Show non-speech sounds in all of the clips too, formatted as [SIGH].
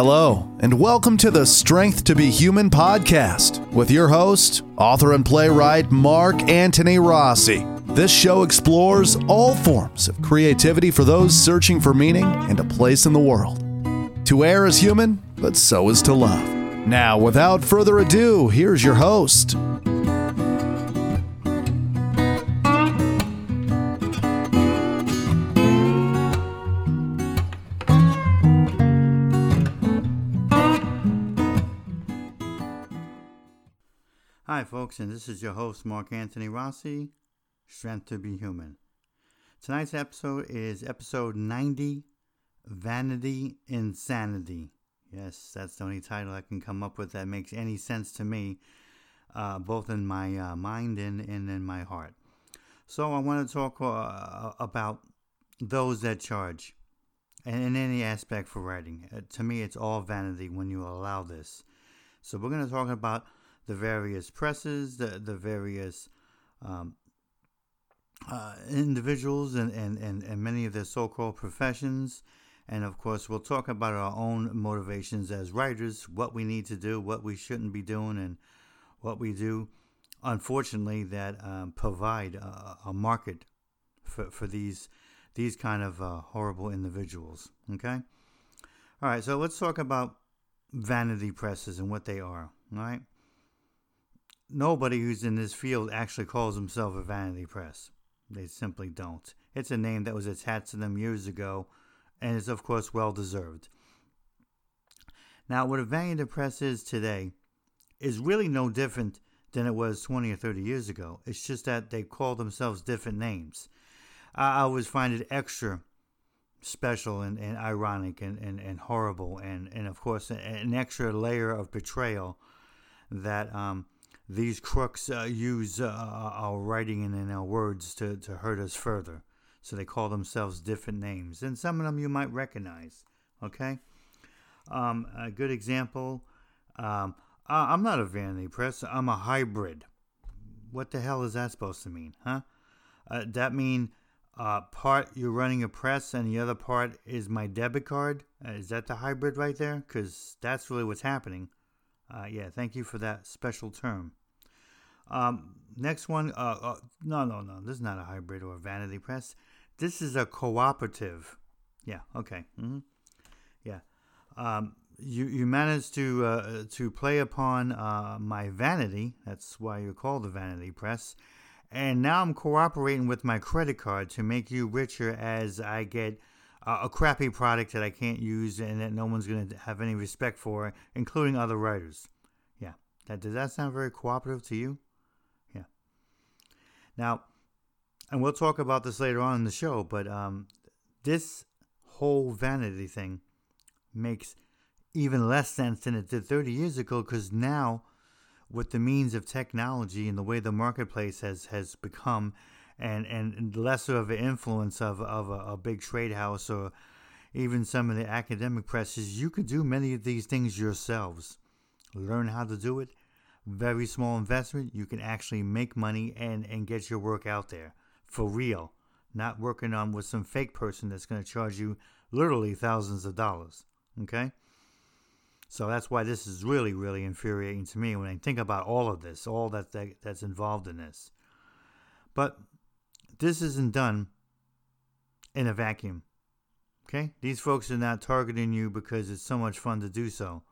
Hello, and welcome to the Strength to Be Human podcast with your host, author and playwright Mark Antony Rossi. This show explores all forms of creativity for those searching for meaning and a place in the world. To err is human, but so is to love. Now, without further ado, here's your host. Hi, folks, and this is your host, Mark Antony Rossi, Strength to Be Human. Tonight's episode is episode 90 Vanity Insanity. Yes, that's the only title I can come up with that makes any sense to me, uh, both in my uh, mind and, and in my heart. So, I want to talk uh, about those that charge and in any aspect for writing. Uh, to me, it's all vanity when you allow this. So, we're going to talk about the various presses, the, the various um, uh, individuals, and, and, and, and many of their so called professions. And of course, we'll talk about our own motivations as writers, what we need to do, what we shouldn't be doing, and what we do, unfortunately, that um, provide a, a, market for, for these these kind of uh, horrible individuals. Okay? All right, so let's talk about vanity presses and what they are. All right? Nobody who's in this field actually calls himself a vanity press. They simply don't. It's a name that was attached to them years ago, and is, of course, well deserved. Now, what a vanity press is today is really no different than it was 20 or 30 years ago. It's just that they call themselves different names. I always find it extra special and, and ironic and, and, and horrible, and, and of course, an extra layer of betrayal that um, these crooks uh, use uh, our writing and our words to, to hurt us further. So they call themselves different names. And some of them you might recognize. Okay? Um, a good example um, I'm not a vanity press, I'm a hybrid. What the hell is that supposed to mean, huh? Uh, that mean uh, part you're running a press and the other part is my debit card? Uh, is that the hybrid right there? Because that's really what's happening. Uh, yeah, thank you for that special term. Um, next one, uh, uh, no, no, no, this is not a hybrid or a vanity press. This is a cooperative. Yeah, okay. Mm-hmm. Yeah. Um, you you managed to uh, to play upon uh, my vanity. That's why you're called the vanity press. And now I'm cooperating with my credit card to make you richer as I get uh, a crappy product that I can't use and that no one's going to have any respect for, including other writers. Yeah. That, does that sound very cooperative to you? Now, and we'll talk about this later on in the show, but um, this whole vanity thing makes even less sense than it did 30 years ago because now, with the means of technology and the way the marketplace has, has become, and, and lesser of an influence of, of a, a big trade house or even some of the academic presses, you could do many of these things yourselves. Learn how to do it very small investment, you can actually make money and, and get your work out there for real. Not working on with some fake person that's going to charge you literally thousands of dollars. Okay? So that's why this is really, really infuriating to me when I think about all of this, all that, that that's involved in this. But this isn't done in a vacuum. Okay? These folks are not targeting you because it's so much fun to do so.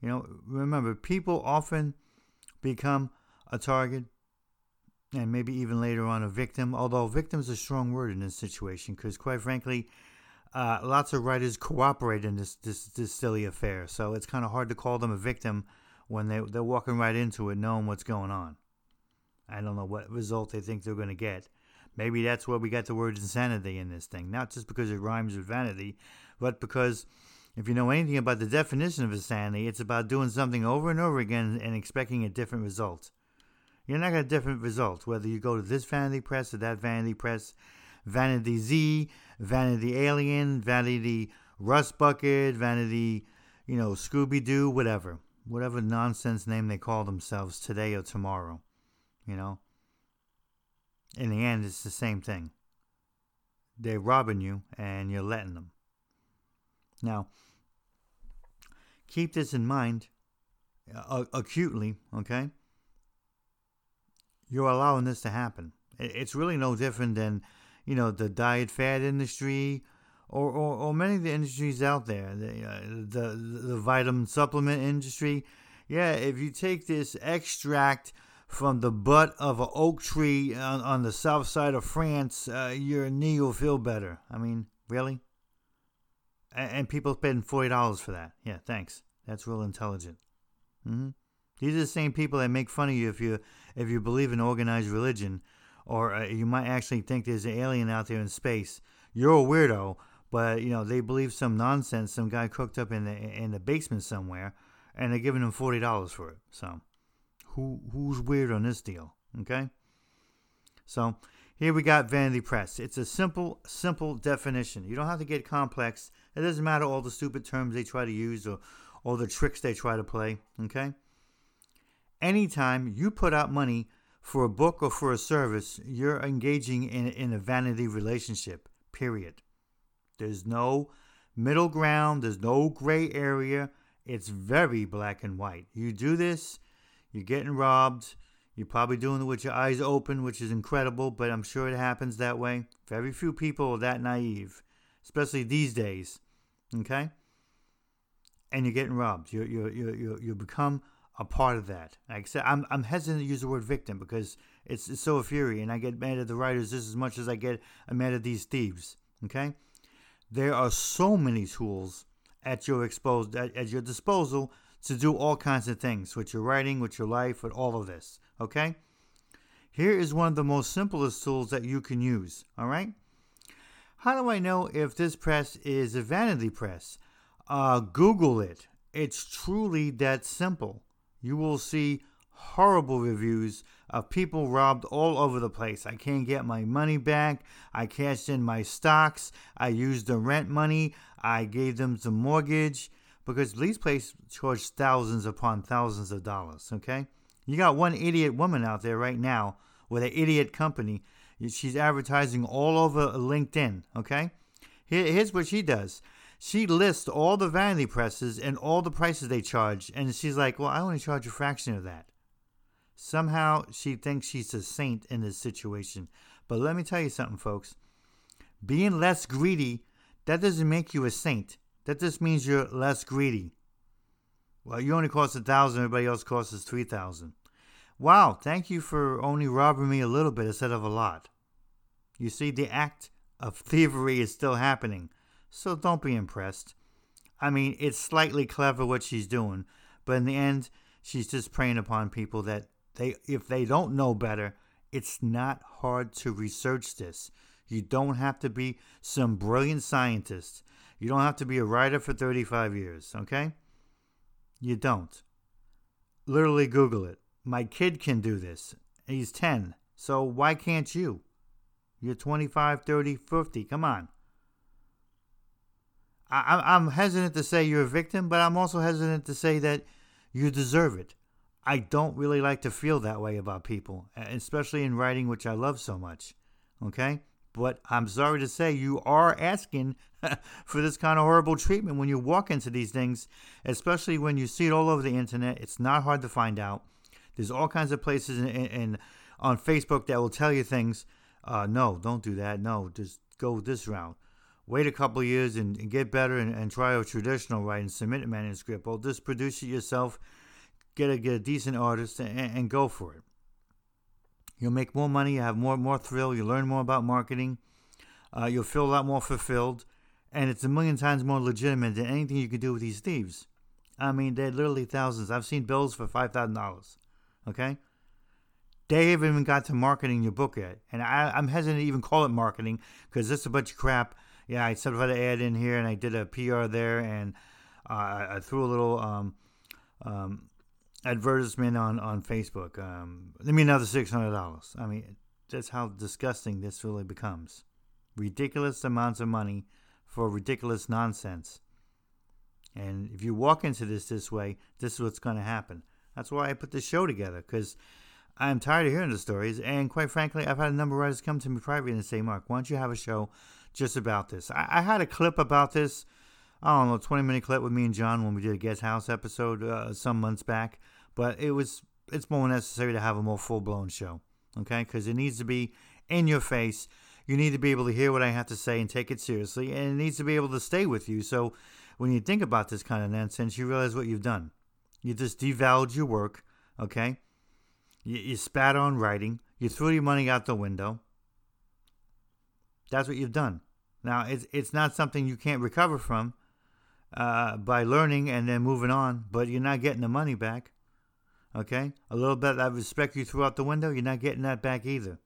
You know, remember, people often become a target and maybe even later on a victim, although victim is a strong word in this situation because, quite frankly, uh, lots of writers cooperate in this, this, this silly affair. So it's kind of hard to call them a victim when they, they're walking right into it knowing what's going on. I don't know what result they think they're going to get. Maybe that's where we got the word insanity in this thing. Not just because it rhymes with vanity, but because if you know anything about the definition of insanity, it's about doing something over and over again and expecting a different result. You're not going to get a different result, whether you go to this vanity press or that vanity press, Vanity Z, Vanity Alien, Vanity Rust Bucket, Vanity, you know, Scooby Doo, whatever. Whatever nonsense name they call themselves today or tomorrow. You know? In the end, it's the same thing. They're robbing you and you're letting them. Now, keep this in mind uh, acutely, okay? You're allowing this to happen. It's really no different than, you know, the diet fad industry or, or, or many of the industries out there, the, uh, the, the vitamin supplement industry. Yeah, if you take this extract from the butt of an oak tree on, on the south side of France, uh, your knee will feel better. I mean, really? And, people spend $40 for that. Yeah, thanks. That's real intelligent. Mm-hmm. These are the same people that make fun of you if you if you believe in organized religion, or uh, you might actually think there's an alien out there in space. You're a weirdo, but you know they believe some nonsense some guy cooked up in the in the basement somewhere, and they're giving him forty dollars for it. So, who who's weird on this deal? Okay. So here we got Vanity Press. It's a simple simple definition. You don't have to get complex. It doesn't matter all the stupid terms they try to use or all the tricks they try to play. Okay. Anytime you put out money for a book or for a service, you're engaging in, in a vanity relationship. Period. There's no middle ground, there's no gray area. It's very black and white. You do this, you're getting robbed. You're probably doing it with your eyes open, which is incredible, but I'm sure it happens that way. Very few people are that naive, especially these days. Okay? And you're getting robbed. You you you you you become a part of that. Like I said, I'm I'm hesitant to use the word victim because it's it's so infuriating. I get mad at the writers just as much as I get mad at these thieves. Okay? There are so many tools at your exposed at, at your disposal to do all kinds of things with your writing, with your life, with all of this. Okay? Here is one of the most simplest tools that you can use. All right? How do I know if this press is a vanity press? Uh, Google it. It's truly that simple. You will see horrible reviews of people robbed all over the place. I can't get my money back. I cashed in my stocks. I used the rent money. I gave them the mortgage because these places charge thousands upon thousands of dollars. Okay, you got one idiot woman out there right now with an idiot company. She's advertising all over LinkedIn. Okay, here's what she does. She lists all the vanity presses and all the prices they charge, and she's like, "Well, I only charge a fraction of that." Somehow she thinks she's a saint in this situation. But let me tell you something, folks. Being less greedy, that doesn't make you a saint. That just means you're less greedy. Well, you only cost a thousand, everybody else costs three thousand. Wow, thank you for only robbing me a little bit instead of a lot. You see, the act of [LAUGHS] thievery is still happening, so don't be impressed. I mean, it's slightly clever what she's doing, but in the end, she's just preying upon people that they if they don't know better, it's not hard to research this. You don't have to be some brilliant scientist. You don't have to be a writer for 35 years, okay? You don't. Literally Google it. My kid can do this. He's 10. So why can't you? You're 25, 30, 50. Come on. I, I'm hesitant to say you're a victim, but I'm also hesitant to say that you deserve it. I don't really like to feel that way about people, especially in writing, which I love so much. Okay? But I'm sorry to say, you are asking [LAUGHS] for this kind of horrible treatment when you walk into these things, especially when you see it all over the internet. It's not hard to find out. There's all kinds of places in, on Facebook that will tell you things. Uh, no, don't do that. No, just go this route. Wait a couple years and, and get better and, and, try a traditional writing, submit a manuscript, or just produce it yourself get a, get a decent artist and, and go for it. You'll make more money, you have more more thrill, you learn more about marketing, uh, you'll feel a lot more fulfilled, and it's a million times more legitimate than anything you could do with these thieves. I mean, they're literally thousands. I've seen bills for five thousand dollars. Okay, they haven't even got to marketing your book yet, and I, am hesitant to even call it marketing because it's a bunch of crap. Yeah, I up an ad in here, and I did a PR there, and uh, I threw a little um, um, advertisement on on Facebook. Um, let me another six hundred dollars. I mean, that's how disgusting this really becomes. Ridiculous amounts of money for ridiculous nonsense. And if you walk into this this way, this is what's going to happen. That's why I put this show together because I'm tired of hearing the stories. And quite frankly, I've had a number of writers come to me privately and say, "Mark, why don't you have a show just about this?" I, I had a clip about this I don't know, 20 minute clip with me and John when we did a guest house episode uh, some months back. But it was it's more necessary to have a more full blown show, okay? Because it needs to be in your face. You need to be able to hear what I have to say and take it seriously, and it needs to be able to stay with you. So when you think about this kind of nonsense, you realize what you've done. You just devalued your work, okay? You, you spat on writing. You threw your money out the window. That's what you've done. Now, it's, it's not something you can't recover from uh, by learning and then moving on, but you're not getting the money back. Okay? A little bit of respect you threw out the window, you're not getting that back either.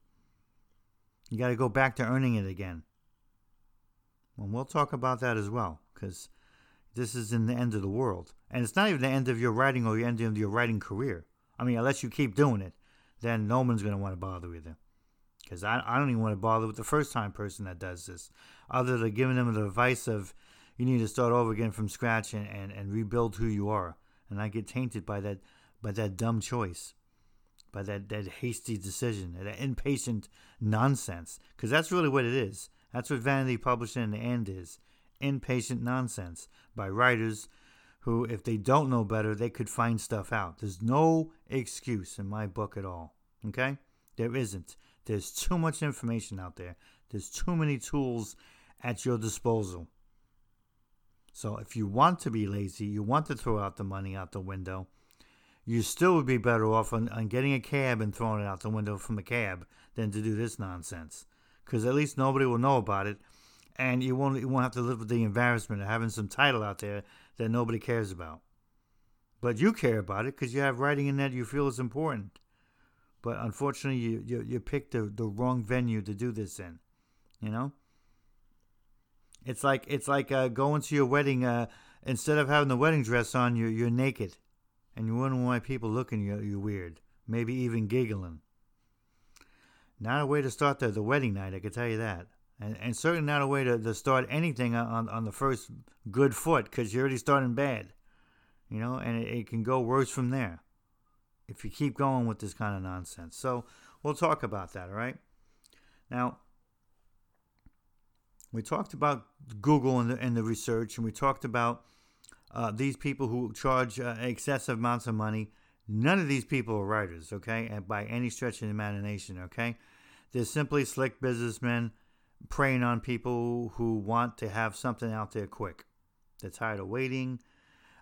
You got to go back to earning it again. And we'll talk about that as well, because this is in the end of the world. And it's not even the end of your writing or the end of your writing career. I mean, unless you keep doing it, then no one's going to want to bother with you. Because I, I don't even want to bother with the first time person that does this, other than giving them the advice of you need to start over again from scratch and, and, and rebuild who you are. And I get tainted by that by that dumb choice, by that, that hasty decision, that impatient nonsense. Because that's really what it is. That's what vanity publishing in the end is impatient nonsense by writers who, if they don't know better, they could find stuff out. There's no excuse in my book at all. Okay? There isn't. There's too much information out there, there's too many tools at your disposal. So if you want to be lazy, you want to throw out the money out the window, you still would be better off on, on getting a cab and throwing it out the window from a cab than to do this nonsense. Because at least nobody will know about it, and you won't you won't have to live with the embarrassment of having some title out there that nobody cares about. But you care about it because you have writing in that you feel is important. But unfortunately, you you, you picked the, the wrong venue to do this in. You know. It's like it's like uh, going to your wedding. Uh, instead of having the wedding dress on, you're you're naked, and you wonder why people looking you you weird, maybe even giggling. Not a way to start the, the wedding night, I can tell you that and, and certainly not a way to, to start anything on, on the first good foot because you're already starting bad, you know, and it, it can go worse from there if you keep going with this kind of nonsense. So we'll talk about that, all right? Now, we talked about Google and the, and the research, and we talked about uh, these people who charge uh, excessive amounts of money. None of these people are writers, okay, and by any stretch of the imagination, okay? They're simply slick businessmen preying on people who want to have something out there quick. They're tired of waiting.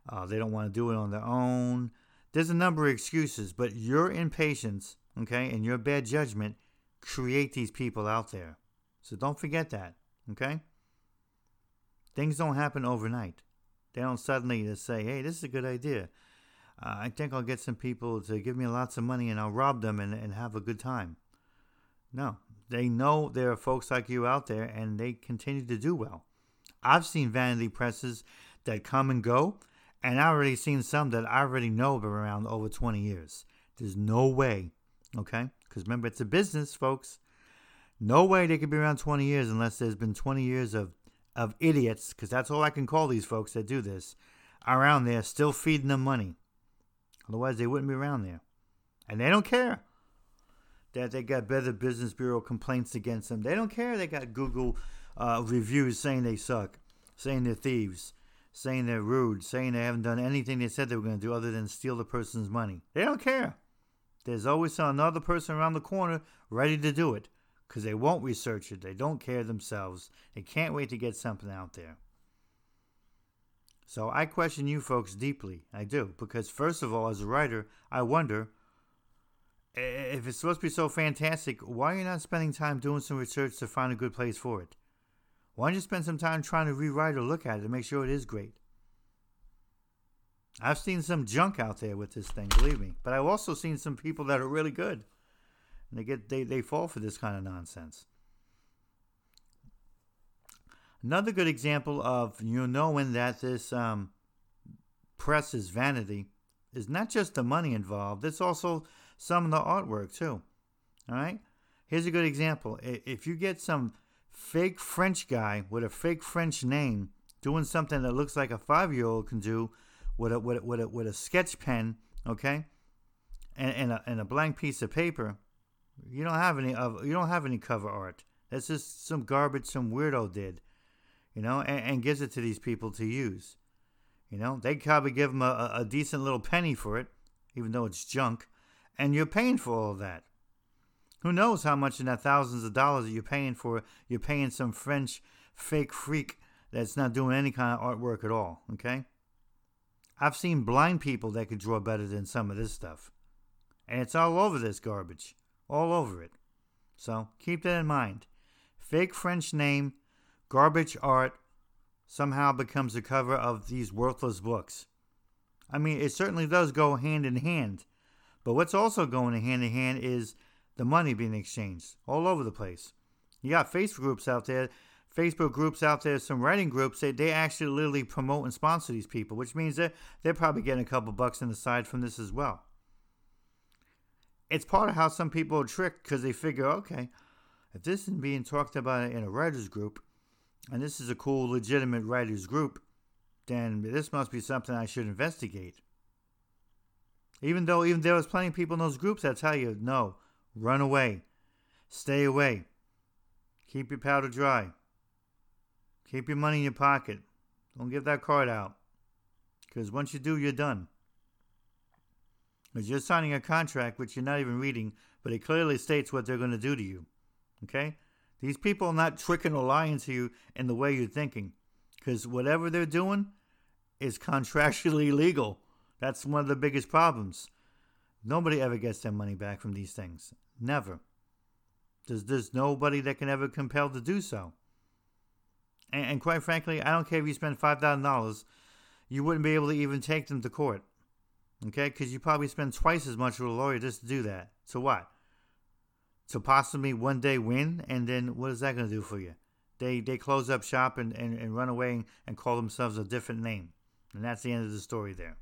Uh, they don't want to do it on their own. There's a number of excuses, but your impatience, okay, and your bad judgment create these people out there. So don't forget that, okay? Things don't happen overnight. They don't suddenly just say, hey, this is a good idea. Uh, I think I'll get some people to give me lots of money and I'll rob them and, and have a good time. No, they know there are folks like you out there and they continue to do well. I've seen vanity presses that come and go, and I've already seen some that I already know have been around over 20 years. There's no way, okay? Because remember, it's a business, folks. No way they could be around 20 years unless there's been 20 years of, of idiots, because that's all I can call these folks that do this, around there still feeding them money. Otherwise, they wouldn't be around there. And they don't care that they got Better Business Bureau complaints against them. They don't care. They got Google uh, reviews saying they suck, saying they're thieves, saying they're rude, saying they haven't done anything they said they were going to do other than steal the person's money. They don't care. There's always another person around the corner ready to do it because they won't research it. They don't care themselves. They can't wait to get something out there. So I question you folks deeply. I do. Because, first of all, as a writer, I wonder if it's supposed to be so fantastic, why are you not spending time doing some research to find a good place for it? Why don't you spend some time trying to rewrite or look at it to make sure it is great? I've seen some junk out there with this thing, believe me. But I've also seen some people that are really good. And they get they, they fall for this kind of nonsense. Another good example of you knowing that this um, press is vanity is not just the money involved, it's also some of the artwork too. All right? Here's a good example. If you get some fake French guy with a fake French name doing something that looks like a five year old can do with a, with a, with a, with a sketch pen, okay, and, and, a, and a blank piece of paper, you don't have any of you don't have any cover art. That's just some garbage some weirdo did. you know, and, and gives it to these people to use. You know, they probably give them a, a decent little penny for it, even though it's junk, and you're paying for all that. Who knows how much in that thousands of dollars you're paying for? You're paying some French fake freak that's not doing any kind of artwork at all. Okay, I've seen blind people that could draw better than some of this stuff, and it's all over this garbage, all over it. So keep that in mind. Fake French name, garbage art, somehow becomes the cover of these worthless books. I mean, it certainly does go hand in hand. But what's also going hand in hand is the money being exchanged all over the place. You got Facebook groups out there, Facebook groups out there, some writing groups, they, they actually literally promote and sponsor these people, which means that they're probably getting a couple bucks on the side from this as well. It's part of how some people are tricked because they figure, okay, if this is being talked about in a writers group, and this is a cool, legitimate writers group, then this must be something I should investigate. Even though even there was plenty of people in those groups that tell you, no, run away, stay away, keep your powder dry, keep your money in your pocket, don't give that card out, because once you do, you're done. Because you're signing a contract which you're not even reading, but it clearly states what they're going to do to you. Okay? These people are not tricking or lying to you in the way you're thinking. Because whatever they're doing is contractually [LAUGHS] legal. That's one of the biggest problems. Nobody ever gets their money back from these things. Never. There's, there's nobody that can ever compel to do so. And, and quite frankly, I don't care if you spend $5,000, you wouldn't be able to even take them to court. Okay? Because you probably spend twice as much with a lawyer just to do that. So what? To possibly one day win, and then what is that going to do for you? They they close up shop and, and, and run away and call themselves a different name. And that's the end of the story there.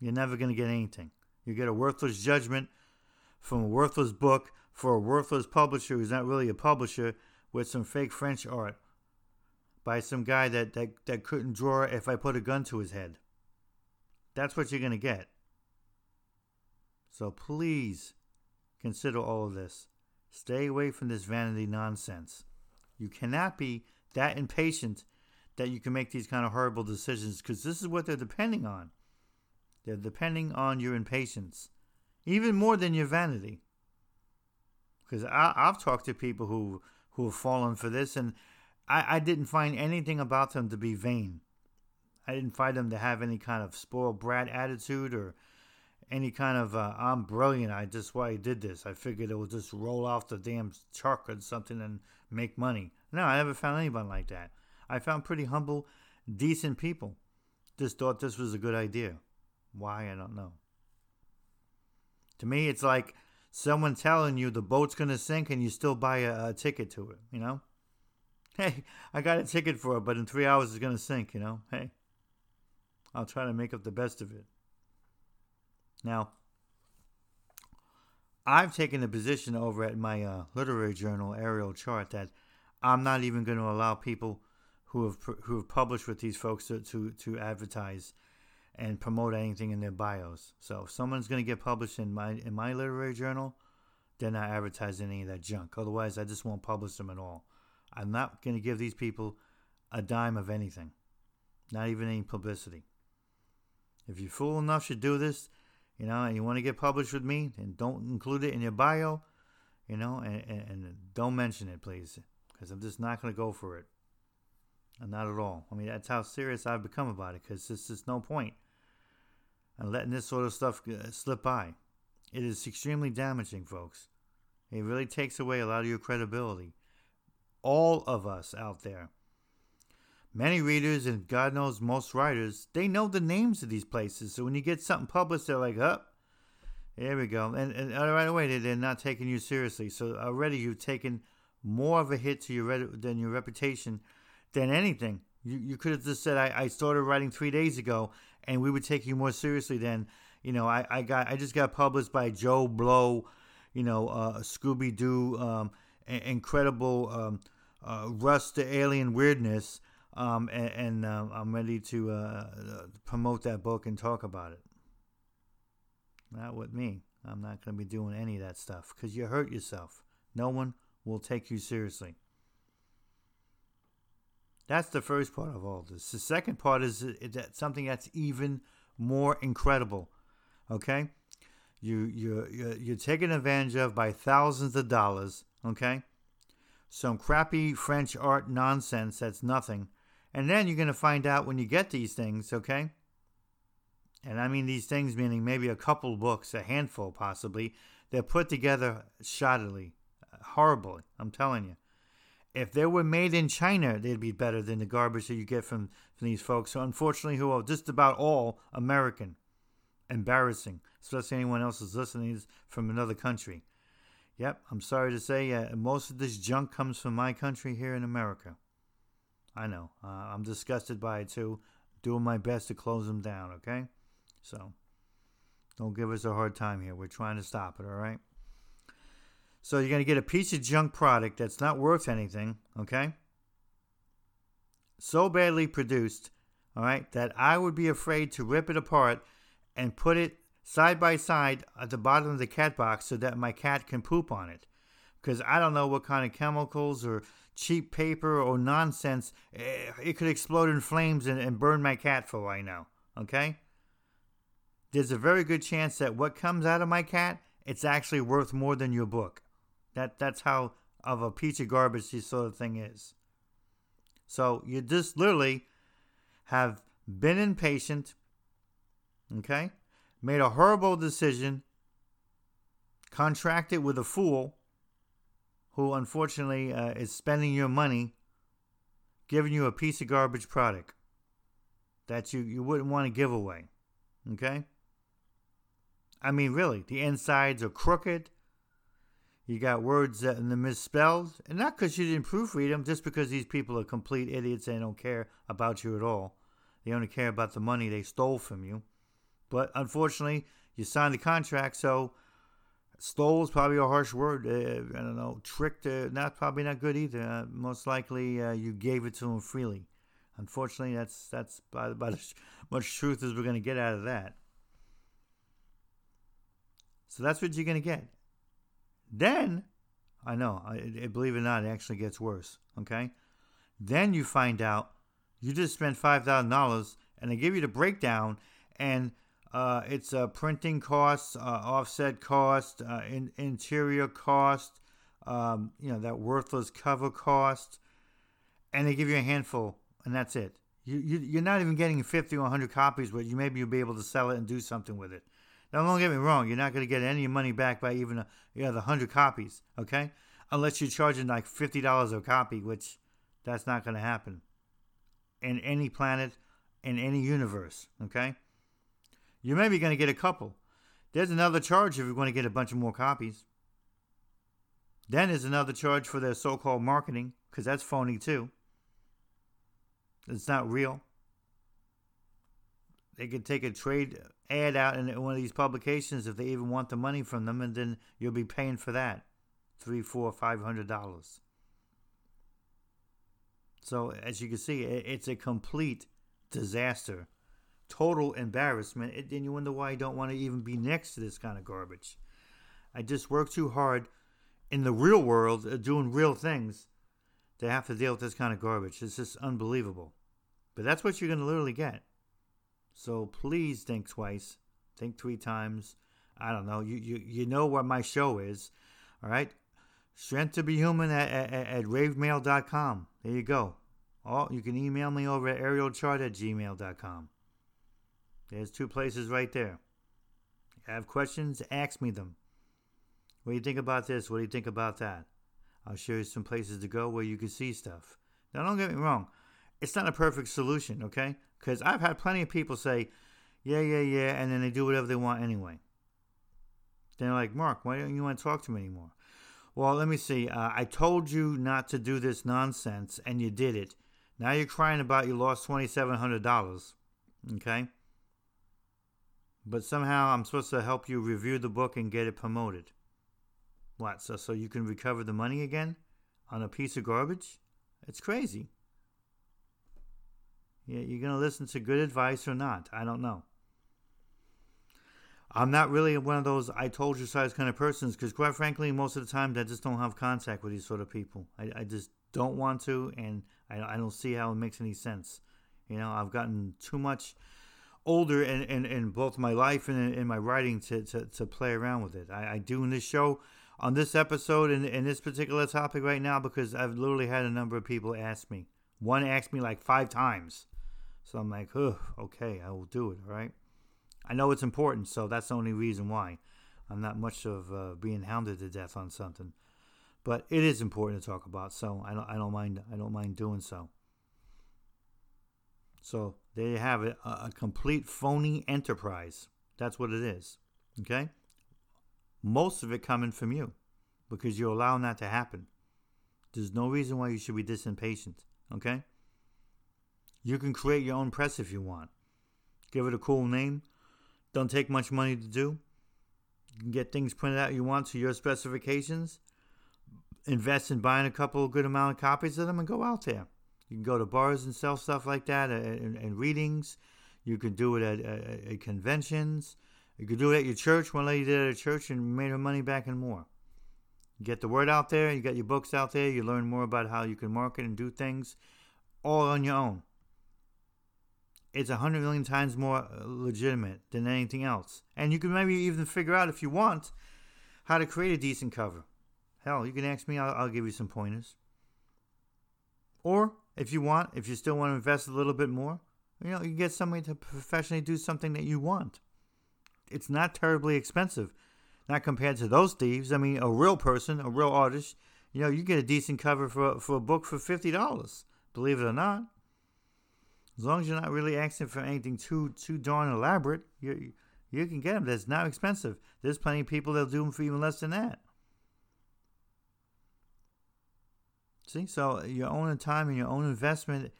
You're never going to get anything. You get a worthless judgment from a worthless book for a worthless publisher who's not really a publisher with some fake French art by some guy that, that, that couldn't draw if I put a gun to his head. That's what you're going to get. So please consider all of this. Stay away from this vanity nonsense. You cannot be that impatient that you can make these kind of horrible decisions because this is what they're depending on. They're depending on your impatience, even more than your vanity. Because I've talked to people who who have fallen for this, and I, I didn't find anything about them to be vain. I didn't find them to have any kind of spoiled brat attitude or any kind of uh, I'm brilliant. I just why I did this. I figured it would just roll off the damn chart or something and make money. No, I never found anyone like that. I found pretty humble, decent people. Just thought this was a good idea. Why I don't know. To me, it's like someone telling you the boat's gonna sink and you still buy a, a ticket to it. You know. [LAUGHS] Hey, I got a ticket for it, but in three hours it's gonna sink. You know. Hey. I'll try to make up the best of it. Now, I've taken a position over at my uh, literary journal, Ariel Chart, that I'm not even going to allow people who have who have published with these folks to, to, to advertise and promote anything in their bios. So if someone's going to get published in my in my literary journal, they're not advertising any of that junk. Otherwise, I just won't publish them at all. I'm not going to give these people a dime of anything, not even any publicity. If you're fool enough to do this, you know, and you want to get published with me, then don't include it in your bio, you know, and, and, and don't mention it, please, because I'm just not going to go for it. Not at all. I mean, that's how serious I've become about it, because there's just no point in letting this sort of stuff uh, slip by. It is extremely damaging, folks. It really takes away a lot of your credibility. All of us out there Many readers, and God knows most writers, they know the names of these places. So when you get something published, they're like. Oh, there we go. And, and right away, they're not taking you seriously. So already you've taken more of a hit to your than your reputation than anything. You, you could have just said, I, I started writing three days ago, and we would take you more seriously than, you know, I, I got I just got published by Joe Blow, you know, uh, Scooby Doo, um, incredible um, uh, Rust the Alien Weirdness um, and, and uh, I'm ready to uh, promote that book and talk about it. Not with me. I'm not going to be doing any of that stuff because you hurt yourself. No one will take you seriously. That's the first part of all this. The second part is that something that's even more incredible. Okay, you you you're, you're taken advantage of by thousands of dollars. Okay, some crappy French art nonsense that's nothing, and then you're gonna find out when you get these things. Okay, and I mean these things meaning maybe a couple books, a handful possibly. They're put together shoddily, horribly. I'm telling you if they were made in China, they'd be better than the garbage that you get from, from these folks. So unfortunately, who are just about all American. Embarrassing, especially anyone else is listening is from another country. Yep, I'm sorry to say, uh, most of this junk comes from my country here in America. I know. Uh, I'm disgusted by it too. Doing my best to close them down, okay? So, don't give us a hard time here. We're trying to stop it, all right? So you're going to get a piece of junk product that's not worth anything, okay? So badly produced, all right, that I would be afraid to rip it apart and put it side by side at the bottom of the cat box so that my cat can poop on it. Because I don't know what kind of chemicals or cheap paper or nonsense, eh, it could explode in flames and, and burn my cat for all I know, okay? There's a very good chance that what comes out of my cat, it's actually worth more than your book. That that's how of a piece of garbage this sort of thing is. So you just literally have been impatient, okay, made a horrible decision, contracted with a fool who unfortunately uh, is spending your money, giving you a piece of garbage product that you, you wouldn't want to give away. Okay? I mean, really, the insides are crooked. You got words that are misspelled, and not because you didn't proofread them, just because these people are complete idiots and don't care about you at all. They only care about the money they stole from you. But unfortunately, you signed the contract, so stole is probably a harsh word. Uh, I don't know, tricked, uh, not probably not good either. Uh, most likely, uh, you gave it to them freely. Unfortunately, that's that's about, about as much truth as we're going to get out of that. So that's what you're going to get. Then, I know, I, believe it or not, it actually gets worse. Okay? Then you find out you just spent $5,000 and they give you the breakdown and uh, it's uh, printing costs, uh, offset cost, uh, in, interior cost, um, you know, that worthless cover cost, and they give you a handful, and that's it. You, you, you're not even getting 50 or 100 copies, but you maybe you'll be able to sell it and do something with it. Now, don't get me wrong, you're not going to get any money back by even a, you know, the 100 copies, okay? Unless you're charging like $50 a copy, which that's not going to happen in any planet, in any universe, okay? You may be going to get a couple. There's another charge if you're going to get a bunch of more copies. Then there's another charge for their so called marketing, because that's phony too. It's not real. They could take a trade uh, ad out in one of these publications if they even want the money from them, and then you'll be paying for that three, four, five hundred dollars. So as you can see, it's a complete disaster, total embarrassment. And you wonder why I don't want to even be next to this kind of garbage. I just work too hard in the real world, uh, doing real things, to have to deal with this kind of garbage. It's just unbelievable. But that's what you're going to literally get. So please think twice, think three times. I don't know. You you, you know what my show is. All right. Strength to be human at, at, at ravemail.com. There you go. Or you can email me over at arielchart at gmail.com. There's two places right there. have questions? Ask me them. What do you think about this? What do you think about that? I'll show you some places to go where you can see stuff. Now, don't get me wrong. It's not a perfect solution, okay? Because I've had plenty of people say, yeah, yeah, yeah, and then they do whatever they want anyway. They're like, Mark, why don't you want to talk to me anymore? Well, let me see. Uh, I told you not to do this nonsense, and you did it. Now you're crying about you lost $2,700. Okay? But somehow I'm supposed to help you review the book and get it promoted. What? So, so you can recover the money again on a piece of garbage? It's crazy. You're going to listen to good advice or not. I don't know. I'm not really one of those I told you size kind of persons because, quite frankly, most of the time I just don't have contact with these sort of people. I, I just don't want to, and I, I don't see how it makes any sense. You know, I've gotten too much older in, in, in both my life and in, my writing to, to, to play around with it. I, I do in this show, on this episode, and in, in this particular topic right now, because I've literally had a number of people ask me. One asked me like five times. So I'm like, okay, I will do it, all right? I know it's important, so that's the only reason why. I'm not much of uh, being hounded to death on something, but it is important to talk about. So I don't, I don't mind, I don't mind doing so. So there you have it, a, a complete phony enterprise. That's what it is. Okay, most of it coming from you, because you're allowing that to happen. There's no reason why you should be this impatient. Okay. You can create your own press if you want. Give it a cool name. Don't take much money to do. You can get things printed out you want to your specifications. Invest in buying a couple good amount of copies of them and go out there. You can go to bars and sell stuff like that uh, and, and readings. You can do it at, uh, at, at, conventions. You can do it at your church. One lady did it at a church and made her money back and more. You get the word out there. You got your books out there. You learn more about how you can market and do things all on your own it's a hundred million times more uh, legitimate than anything else. And you can maybe even figure out if you want how to create a decent cover. Hell, you can ask me, I'll, I'll give you some pointers. Or if you want, if you still want to invest a little bit more, you know, you get somebody to professionally do something that you want. It's not terribly expensive, not compared to those thieves. I mean, a real person, a real artist, you know, you get a decent cover for for a book for fifty dollars. Believe it or not. As long as you're not really asking for anything too too darn elaborate, you you can get them. That's not expensive. There's plenty of people that'll do them for even less than that. See, so your own time and your own investment,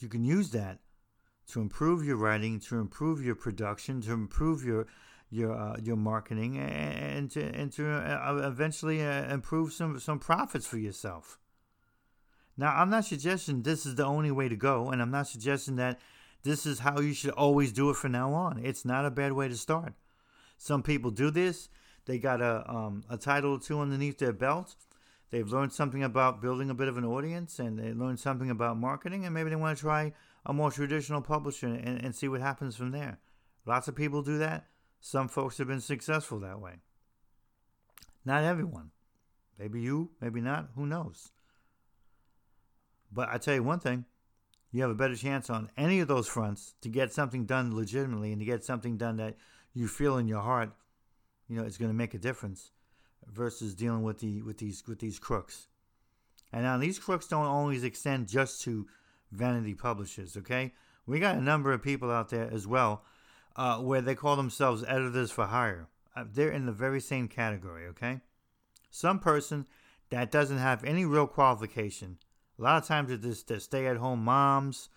you can use that to improve your writing, to improve your production, to improve your your uh, your marketing, and, to and to uh, eventually uh, improve some some profits for yourself. Now, I'm not suggesting this is the only way to go, and I'm not suggesting that this is how you should always do it from now on. It's not a bad way to start. Some people do this. They got a um, a title or two underneath their belt. They've learned something about building a bit of an audience, and they learned something about marketing, and maybe they want to try a more traditional publisher and, and see what happens from there. Lots of people do that. Some folks have been successful that way. Not everyone. Maybe you, maybe not. Who knows? But I tell you one thing, you have a better chance on any of those fronts to get something done legitimately and to get something done that you feel in your heart, you know, it's going to make a difference versus dealing with the with these with these crooks. And now these crooks don't always extend just to vanity publishers, okay? We got a number of people out there as well uh, where they call themselves editors for hire. Uh, they're in the very same category, okay? Some person that doesn't have any real qualification a lot of times it's just the stay-at-home moms,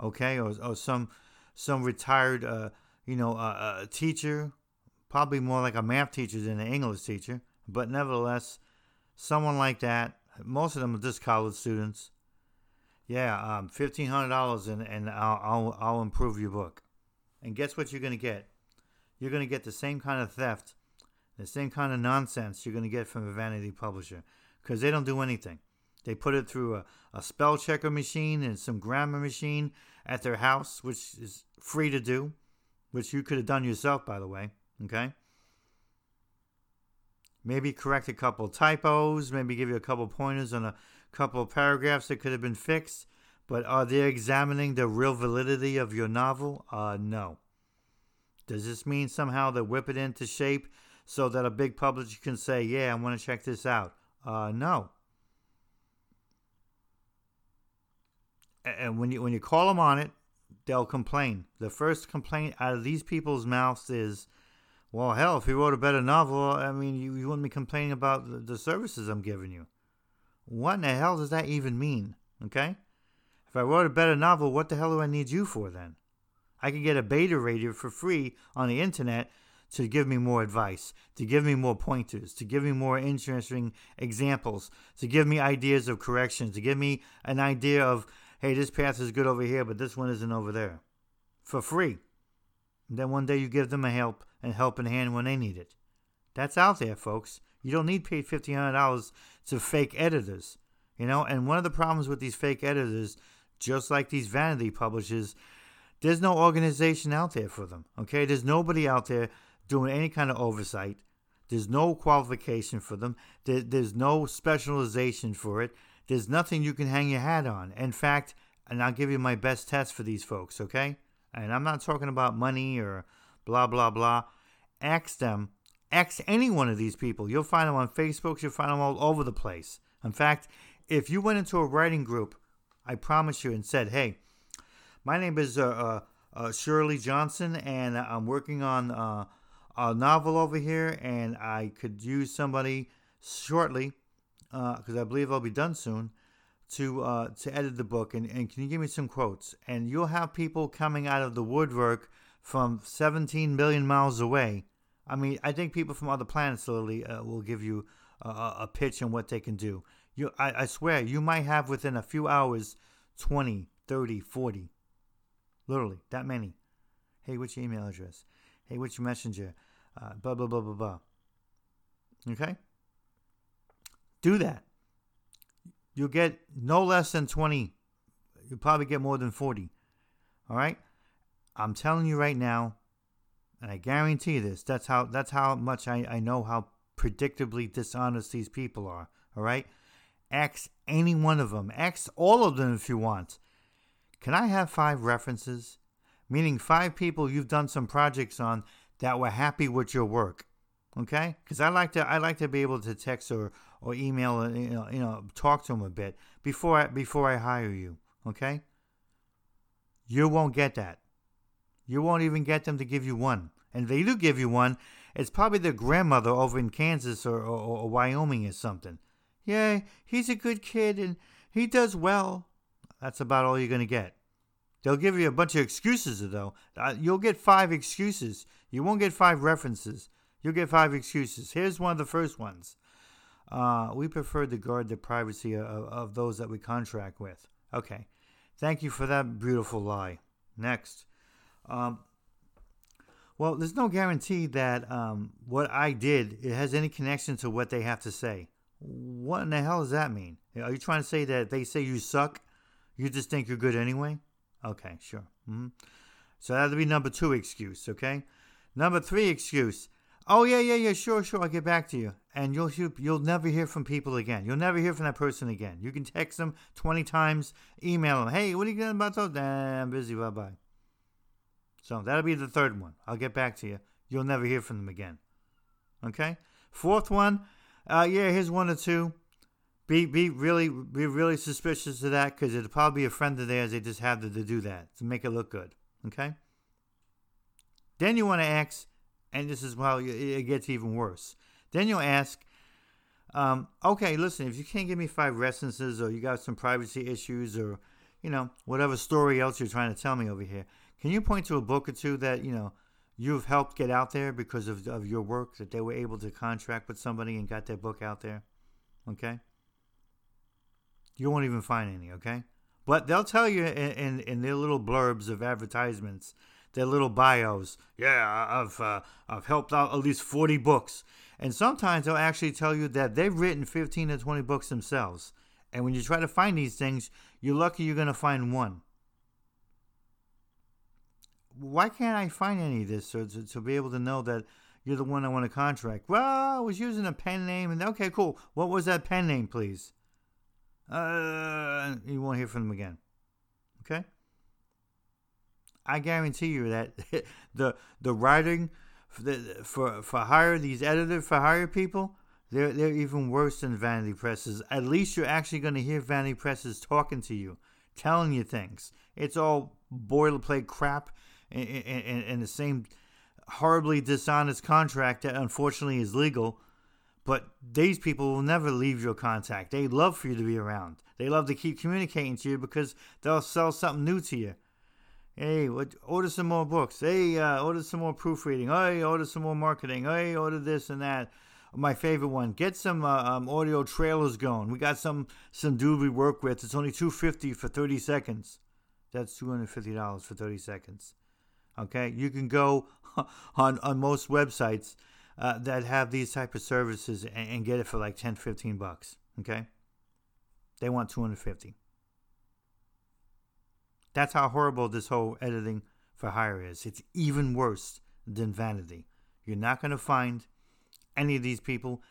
okay, or, or some some retired, uh, you know, uh, uh, teacher, probably more like a math teacher than an English teacher, but nevertheless, someone like that. Most of them are just college students. Yeah, um, fifteen hundred dollars, and and I'll, I'll I'll improve your book. And guess what you're gonna get? You're gonna get the same kind of theft, the same kind of nonsense you're gonna get from a vanity publisher, because they don't do anything. They put it through a, a spell checker machine and some grammar machine at their house, which is free to do, which you could have done yourself, by the way. Okay? Maybe correct a couple typos, maybe give you a couple pointers on a couple of paragraphs that could have been fixed. But are they examining the real validity of your novel? Uh, no. Does this mean somehow they whip it into shape so that a big publisher can say, yeah, I want to check this out? Uh, no. And when you when you call them on it, they'll complain. The first complaint out of these people's mouths is, "Well, hell, if you wrote a better novel, I mean, you, you wouldn't be complaining about the, the services I'm giving you." What in the hell does that even mean? Okay, if I wrote a better novel, what the hell do I need you for then? I could get a beta reader for free on the internet to give me more advice, to give me more pointers, to give me more interesting examples, to give me ideas of corrections, to give me an idea of hey, this path is good over here, but this one isn't over there. For free. And then one day you give them a help and helping hand when they need it. That's out there, folks. You don't need pay $1,500 to fake editors. You know, and one of the problems with these fake editors, just like these vanity publishers, there's no organization out there for them. Okay, there's nobody out there doing any kind of oversight. There's no qualification for them. There, there's no specialization for it. There's nothing you can hang your hat on. In fact, and I'll give you my best test for these folks, okay? And I'm not talking about money or blah, blah, blah. Ask them, ask any one of these people. You'll find them on Facebook, you'll find them all over the place. In fact, if you went into a writing group, I promise you, and said, hey, my name is uh, uh, uh, Shirley Johnson, and I'm working on uh, a novel over here, and I could use somebody shortly, because uh, I believe I'll be done soon, to uh, to edit the book. And, and can you give me some quotes? And you'll have people coming out of the woodwork from 17 million miles away. I mean, I think people from other planets literally uh, will give you a, a pitch on what they can do. You, I, I swear, you might have within a few hours 20, 30, 40. Literally, that many. Hey, what's your email address? Hey, what's your messenger? uh, blah, blah, blah, blah, blah. Okay? Do that. You'll get no less than 20. You'll probably get more than 40. All right? I'm telling you right now, and I guarantee you this, that's how that's how much I, I know how predictably dishonest these people are. All right? Ask any one of them. Ask all of them if you want. Can I have five references? Meaning five people you've done some projects on that were happy with your work. Okay, because I like to I like to be able to text or or email uh, you know you know talk to them a bit before I, before I hire you. Okay, you won't get that. You won't even get them to give you one. And they do give you one, it's probably their grandmother over in Kansas or, or, or Wyoming or something. Yeah, he's a good kid and he does well. That's about all you're going to get. They'll give you a bunch of excuses, though. Uh, you'll get five excuses. You won't get five references. You'll get five excuses. Here's one of the first ones. Uh, we prefer to guard the privacy of, of those that we contract with. Okay. Thank you for that beautiful lie. Next. Um, well, there's no guarantee that um, what I did it has any connection to what they have to say. What in the hell does that mean? Are you trying to say that they say you suck, you just think you're good anyway? Okay, sure. Mm-hmm. So that'll be number two excuse, okay? Number three excuse. Oh yeah, yeah, yeah, sure, sure. I'll get back to you, and you'll you'll never hear from people again. You'll never hear from that person again. You can text them twenty times, email them. Hey, what are you doing about those? Nah, I'm busy. Bye bye. So that'll be the third one. I'll get back to you. You'll never hear from them again. Okay. Fourth one. Uh, yeah, here's one or two be be really be really suspicious of that because it'll probably be a friend of theirs. They just have to, to do that to make it look good. Okay. Then you want to ask, and this is how it gets even worse. Then you'll ask, um, okay, listen, if you can't give me five references or you got some privacy issues or you know whatever story else you're trying to tell me over here, can you point to a book or two that you know you've helped get out there because of, of your work that they were able to contract with somebody and got their book out there? Okay. You won't even find any, okay? But they'll tell you in, in, in their little blurbs of advertisements, their little bios, yeah, I've, uh, I've helped out at least 40 books. And sometimes they'll actually tell you that they've written 15 to 20 books themselves. And when you try to find these things, you're lucky you're to find one. Why can't I find any of this so to, to be able to know that you're the one I want to contract? Well, I was using a pen name, and okay, cool. What was that pen name, please? Uh, you won't hear from them again. Okay? I guarantee you that [LAUGHS] the the writing for the, for, for hire these editor for hire people they're they're even worse than vanity presses. At least you're actually going to hear vanity presses talking to you, telling you things. It's all boilerplate crap and the same horribly dishonest contract that unfortunately is legal but these people will never leave your contact. They love for you to be around. They love to keep communicating to you because they'll sell something new to you. Hey, what, order some more books. Hey, uh, order some more proofreading. Hey, order some more marketing. Hey, order this and that. My favorite one. Get some uh, um, audio trailers going. We got some some dude we work with. It's only two fifty for thirty seconds. That's two hundred fifty dollars for thirty seconds. Okay, you can go [LAUGHS] on on most websites uh, that have these type of services and, and, get it for like 10 15 bucks okay They want 250. That's how horrible this whole editing for hire is. It's even worse than vanity. You're not going to find any of these people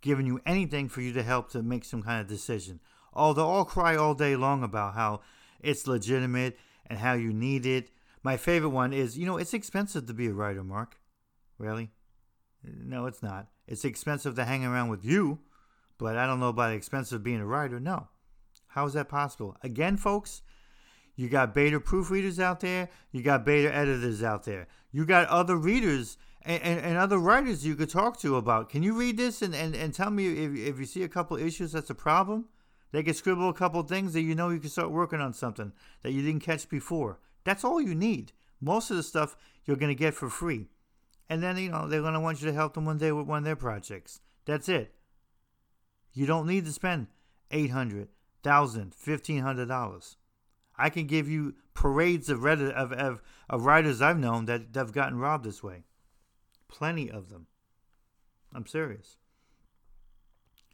giving you anything for you to help to make some kind of decision. They'll all cry all day long about how it's legitimate and how you need it. My favorite one is, you know, it's expensive to be a writer, Mark. Really? No, it's not. It's expensive to hang around with you, but I don't know about the expensive being a writer. No. How is that possible? Again, folks, you got beta proofreaders out there, you got beta editors out there, you got other readers and, and, and, other writers you could talk to about. Can you read this and, and, and tell me if, if you see a couple issues that's a problem? They can scribble a couple things that you know you can start working on something that you didn't catch before. That's all you need. Most of the stuff you're going to get for free. And then, you know, they're going to want you to help them one day with one of their projects. That's it. You don't need to spend $800, $1,000, $1,500. I can give you parades of, Reddit, of, of, of writers I've known that have gotten robbed this way. Plenty of them. I'm serious.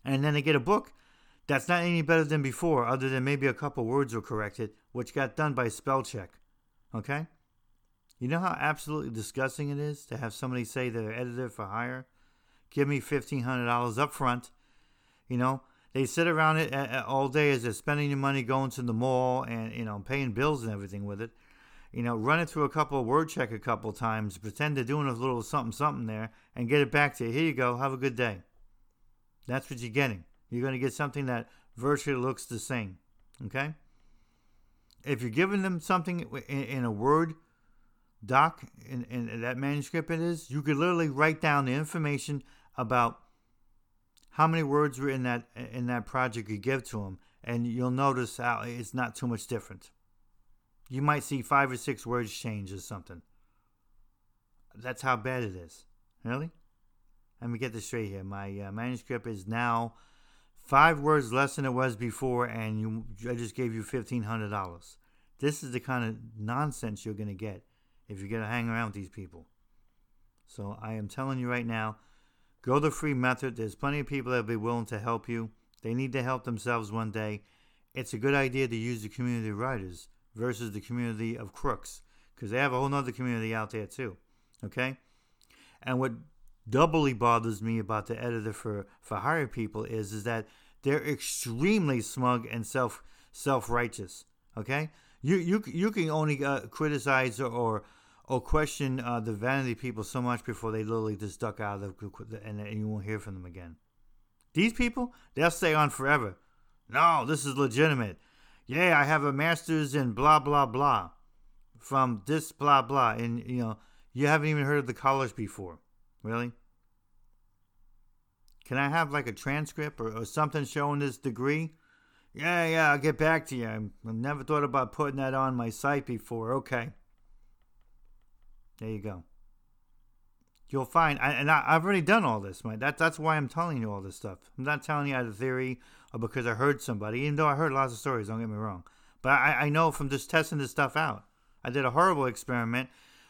And then they get a book that's not any better than before, other than maybe a couple words were corrected, which got done by spell check. Okay? You know how absolutely disgusting it is to have somebody say they're editor for hire? Give me $1,500 up front. You know, they sit around it all day as they're spending your money going to the mall and, you know, paying bills and everything with it. You know, run it through a couple of word check a couple times, pretend they're doing a little something something there, and get it back to you. Here you go. Have a good day. That's what you're getting. You're going to get something that virtually looks the same. Okay? If you're giving them something in, in a Word doc, in, in that manuscript it is, you could literally write down the information about how many words were in that in that project you give to them, and you'll notice how it's not too much different. You might see five or six words change or something. That's how bad it is. Really? Let me get this straight here. My uh, manuscript is now five words less than it was before, and you I just gave you fifteen hundred dollars. This is the kind of nonsense you're gonna get if you're gonna hang around with these people. So I am telling you right now, go the free method. There's plenty of people that'll be willing to help you. They need to help themselves one day. It's a good idea to use the community of writers versus the community of crooks because they have a whole other community out there too. Okay? And what doubly bothers me about the editor for, for hire people is, is that they're extremely smug and self self righteous. Okay? You, you, you can only uh, criticize or, or question uh, the vanity people so much before they literally just duck out of the, and, and you won't hear from them again. These people, they'll stay on forever. No, this is legitimate. Yeah, I have a master's in blah blah blah from this blah blah, and you know you haven't even heard of the college before. Really? Can I have like a transcript or, or something showing this degree? Yeah, yeah, I'll get back to you. I've never thought about putting that on my site before. Okay. There you go. You'll find, and I, have already done all this, man. That, that's why I'm telling you all this stuff. I'm not telling you out of theory or because I heard somebody, even though I heard lots of stories, don't get me wrong. But I, I know from just testing this stuff out. I did a horrible experiment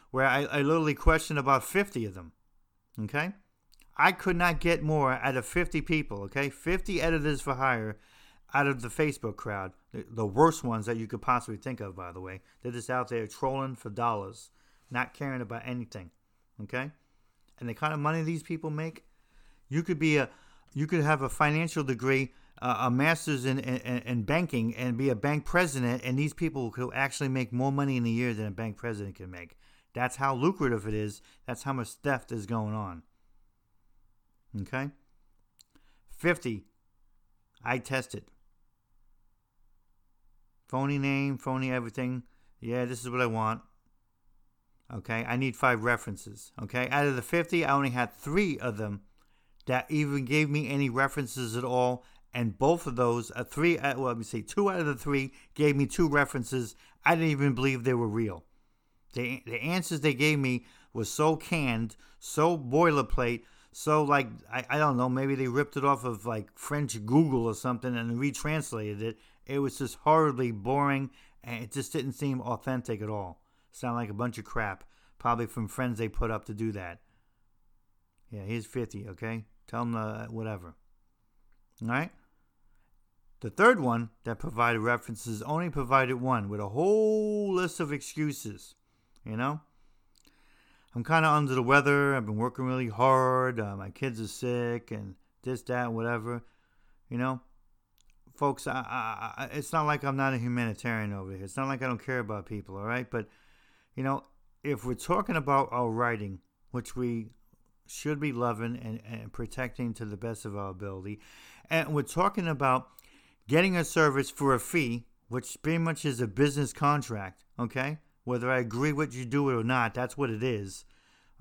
where I, I literally questioned about 50 of them. Okay? I could not get more out of 50 people, okay? 50 editors for hire out of the Facebook crowd. The, the worst ones that you could possibly think of, by the way. They're just out there trolling for dollars, not caring about anything, okay? And the kind of money these people make, you could be a, you could have a financial degree, uh, a master's in, in, in banking, and be a bank president, and these people could actually make more money in a year than a bank president can make. That's how lucrative it is. That's how much theft is going on. Okay? 50. I tested. Phony name, phony everything. Yeah, this is what I want. Okay, I need five references. Okay, out of the 50, I only had three of them that even gave me any references at all. And both of those, uh, three, uh, well, let me say, two out of the three gave me two references. I didn't even believe they were real. The, the answers they gave me was so canned, so boilerplate, so like I, I don't know, maybe they ripped it off of like French Google or something and retranslated it. It was just horribly boring and it just didn't seem authentic at all. Sound like a bunch of crap. Probably from friends they put up to do that. Yeah, here's 50, okay? Tell them uh, whatever. All right? The third one that provided references only provided one with a whole list of excuses. You know? I'm kind of under the weather. I've been working really hard. Uh, my kids are sick and this, that, whatever. You know? Folks, I, I, I, it's not like I'm not a humanitarian over here. It's not like I don't care about people, all right? But, you know, if we're talking about our writing, which we should be loving and, and protecting to the best of our ability, and we're talking about getting a service for a fee, which pretty much is a business contract, okay? Whether I agree with you do it or not, that's what it is.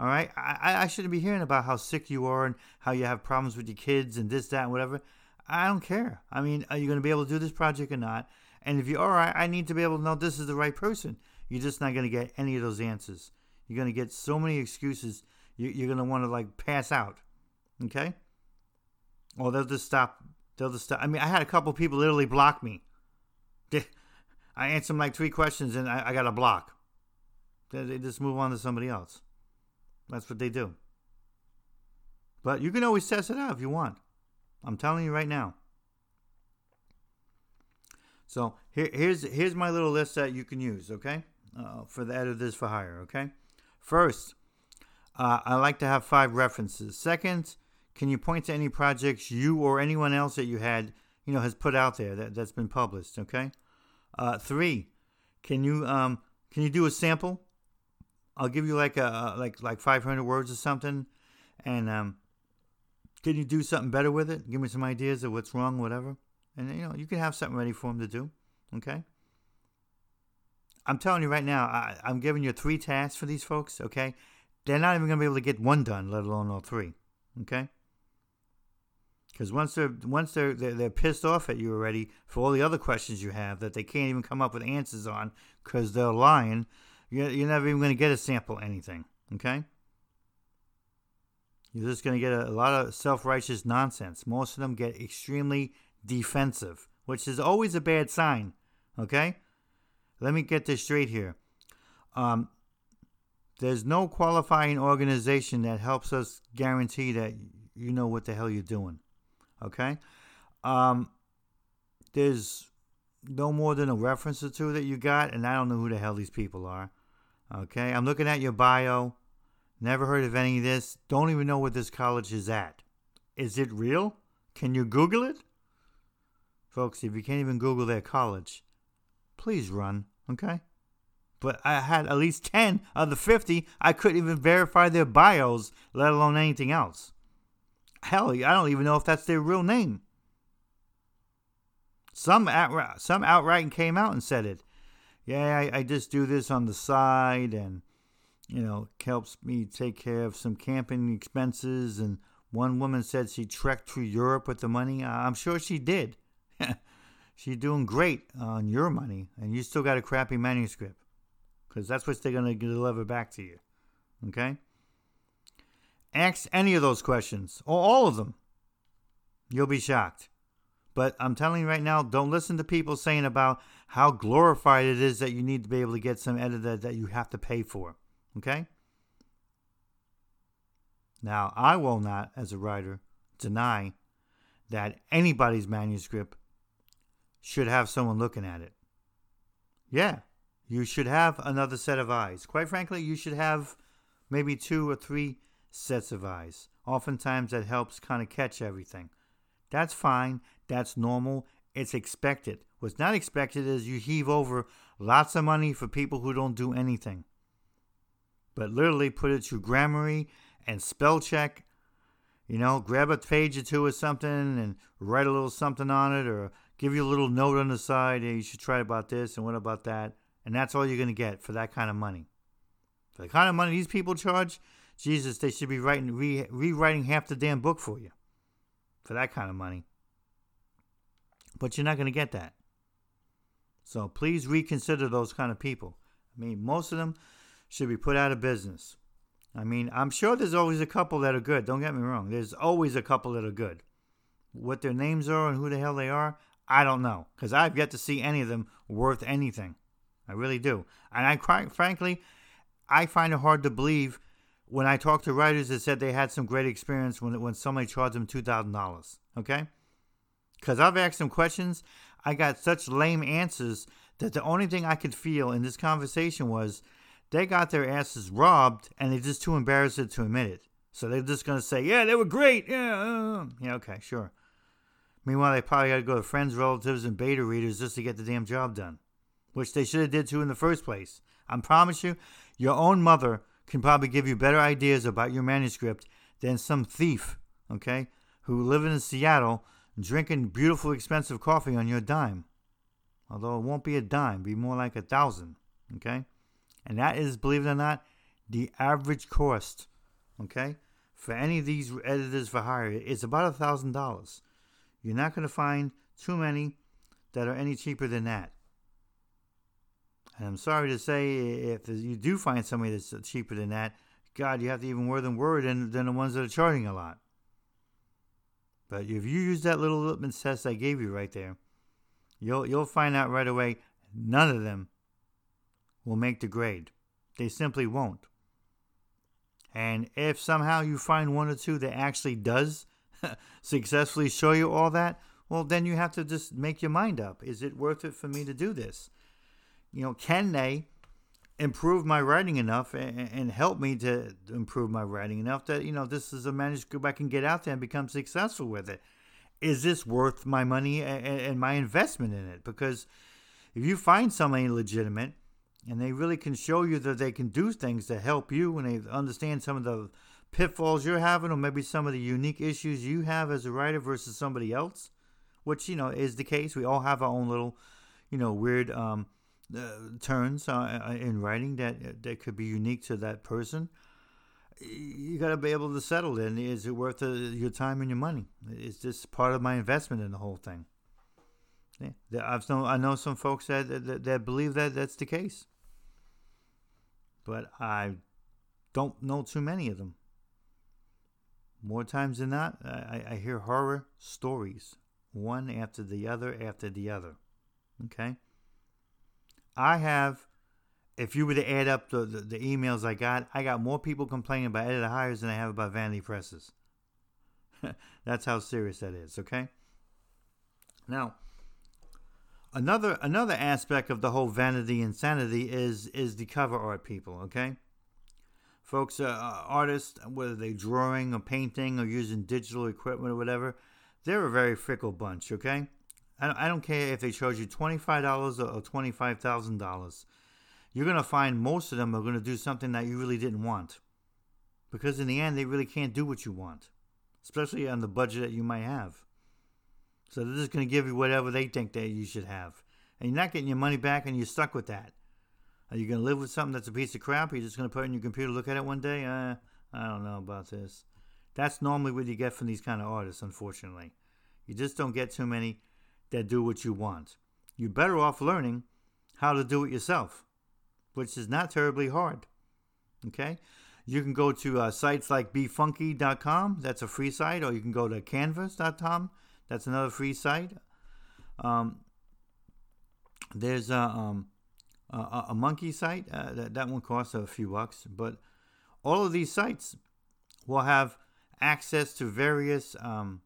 All right? I, I shouldn't be hearing about how sick you are and how you have problems with your kids and this, that, and whatever. I don't care. I mean, are you going to be able to do this project or not? And if you are, I, I need to be able to know this is the right person. You're just not going to get any of those answers. You're going to get so many excuses. You, you're going to want to like pass out. Okay? Or they'll just stop They'll just. Stop. I mean, I had a couple people literally block me. I answered like three questions and I, I got a block. They, they just move on to somebody else. That's what they do. But you can always test it out if you want. I'm telling you right now. So here, here's here's my little list that you can use, okay, uh, for the editors for hire, okay. First, uh, I like to have five references. Second, can you point to any projects you or anyone else that you had, you know, has put out there that, that's been published? Okay. Uh, three, can you um can you do a sample? I'll give you like a like like 500 words or something, and um, can you do something better with it? Give me some ideas of what's wrong, whatever, and you know you can have something ready for them to do. Okay. I'm telling you right now, I, I'm giving you three tasks for these folks. Okay, they're not even gonna be able to get one done, let alone all three. Okay. Because once they're once they're, they're, they're pissed off at you already for all the other questions you have that they can't even come up with answers on because they're lying, you're, you're never even going to get a sample anything. Okay. You're just going to get a, a lot of self righteous nonsense. Most of them get extremely defensive, which is always a bad sign. Okay. Let me get this straight here. Um, there's no qualifying organization that helps us guarantee that you know what the hell you're doing. Okay? Um, there's no more than a reference or two that you got, and I don't know who the hell these people are. Okay? I'm looking at your bio. Never heard of any of this. Don't even know what this college is at. Is it real? Can you Google it? Folks, if you can't even Google their college, please run, okay? But I had at least 10 of the 50. I couldn't even verify their bios, let alone anything else. Hell, I don't even know if that's their real name. Some outright, some outright came out and said it. Yeah, I, I just do this on the side, and you know, helps me take care of some camping expenses. And one woman said she trekked through Europe with the money. I'm sure she did. [LAUGHS] She's doing great on your money, and you still got a crappy manuscript because that's what they're going to deliver back to you. Okay? Ask any of those questions, or all of them. You'll be shocked. But I'm telling you right now, don't listen to people saying about how glorified it is that you need to be able to get some editor that you have to pay for. Okay? Now, I will not, as a writer, deny that anybody's manuscript should have someone looking at it. Yeah, you should have another set of eyes. Quite frankly, you should have maybe two or three sets of eyes. Oftentimes that helps kind of catch everything. That's fine. That's normal. It's expected. What's not expected is you heave over lots of money for people who don't do anything. But literally put it through Grammarly and spell check. You know, grab a page or two or something and write a little something on it or give you a little note on the side. Hey, you should try about this and what about that. And that's all you're going to get for that kind of money. For the kind of money these people charge, Jesus, they should be writing re, rewriting half the damn book for you for that kind of money. But you're not going to get that. So please reconsider those kind of people. I mean, most of them should be put out of business. I mean, I'm sure there's always a couple that are good. Don't get me wrong. There's always a couple that are good. What their names are and who the hell they are, I don't know. Because I've yet to see any of them worth anything. I really do. And I quite frankly, I find it hard to believe when I talked to writers that said they had some great experience when when somebody charged them two thousand dollars. Okay, Because I've asked them questions, I got such lame answers that the only thing I could feel in this conversation was they got their asses robbed and they're just too embarrassed to admit it. So they're just going to say, yeah, they were great. Yeah, uh, yeah, okay, sure. Meanwhile, they probably got to go to friends, relatives, and beta readers just to get the damn job done, which they should have did too in the first place. I promise you, your own mother can probably give you better ideas about your manuscript than some thief, okay, who living in Seattle drinking beautiful, expensive coffee on your dime. Although it won't be a dime, be more like a thousand, okay? And that is, believe it or not, the average cost, okay, for any of these editors for hire. It's about a thousand dollars. You're not going to find too many that are any cheaper than that. And I'm sorry to say, if you do find somebody that's cheaper than that, God, you have to even more than word than, than the ones that are charging a lot. But if you use that little litmus test I gave you right there, you'll you'll find out right away none of them will make the grade. They simply won't. And if somehow you find one or two that actually does [LAUGHS] successfully show you all that, well, then you have to just make your mind up. Is it worth it for me to do this? You know, can they improve my writing enough and, and help me to improve my writing enough that, you know, this is a manuscript I can get out there and become successful with it? Is this worth my money and, and my investment in it? Because if you find somebody legitimate and they really can show you that they can do things to help you and they understand some of the pitfalls you're having or maybe some of the unique issues you have as a writer versus somebody else, which, you know, is the case. We all have our own little, you know, weird um, uh, turns uh, uh in writing that, uh, that could be unique to that person. You got to be able to settle in is it worth uh, your time and your money? Is this part of my investment in the whole thing? Yeah. I've known, I know some folks that, that, that believe that that's the case, but I don't know too many of them more times than not, I, I hear horror stories, one after the other after the other. Okay? I have, if you were to add up the, the, the emails I got, I got more people complaining about editor hires than I have about vanity presses. [LAUGHS] That's how serious that is, okay? Now, another another aspect of the whole vanity insanity is is the cover art people, okay? Folks, uh, uh, artists, whether they're drawing or painting or using digital equipment or whatever, they're a very fickle bunch. Okay, I don't care if they charge you twenty five dollars or twenty five thousand dollars. You're gonna find most of them are gonna do something that you really didn't want, because in the end they really can't do what you want, especially on the budget that you might have. So they're just gonna give you whatever they think that you should have, and you're not getting your money back, and you're stuck with that. Are you going to live with something that's a piece of crap? Are you just going to put it in your computer, look at it one day? Uh, I don't know about this. That's normally what you get from these kind of artists, unfortunately. You just don't get too many that do what you want. You're better off learning how to do it yourself, which is not terribly hard. Okay? You can go to uh, sites like befunky.com, that's a free site, or you can go to canva.com, that's another free site. Um, there's uh, um, uh, a monkey site uh, that, that one costs a few bucks but all of these sites will have access to various um,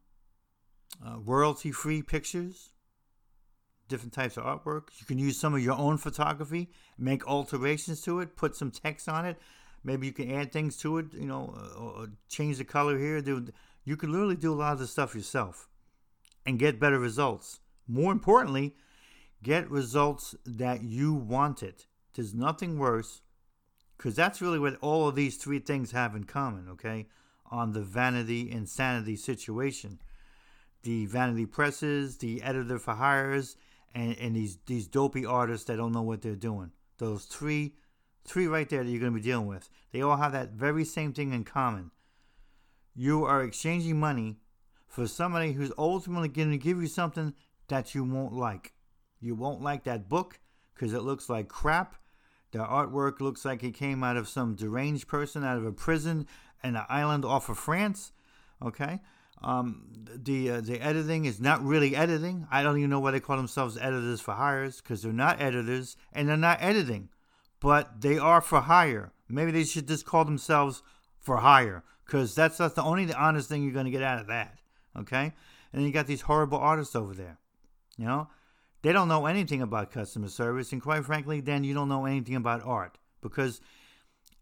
uh, royalty free pictures different types of artwork. You can use some of your own photography make alterations to it put some text on it. Maybe you can add things to it you know or change the color here do you can literally do a lot of the stuff yourself and get better results. More importantly Get results that you wanted. There's nothing worse, because that's really what all of these three things have in common, okay? On the vanity insanity situation. The vanity presses, the editor for hires, and, and these, these dopey artists that don't know what they're doing. Those three three right there that you're going to be dealing with. They all have that very same thing in common. You are exchanging money for somebody who's ultimately going to give you something that you won't like. You won't like that book because it looks like crap. The artwork looks like it came out of some deranged person out of a prison in an island off of France. Okay. Um, the uh, the editing is not really editing. I don't even know why they call themselves editors for hires because they're not editors and they're not editing, but they are for hire. Maybe they should just call themselves for hire because that's, that's the only honest thing you're going to get out of that. Okay. And then you got these horrible artists over there. You know, they don't know anything about customer service, and quite frankly, then you don't know anything about art. Because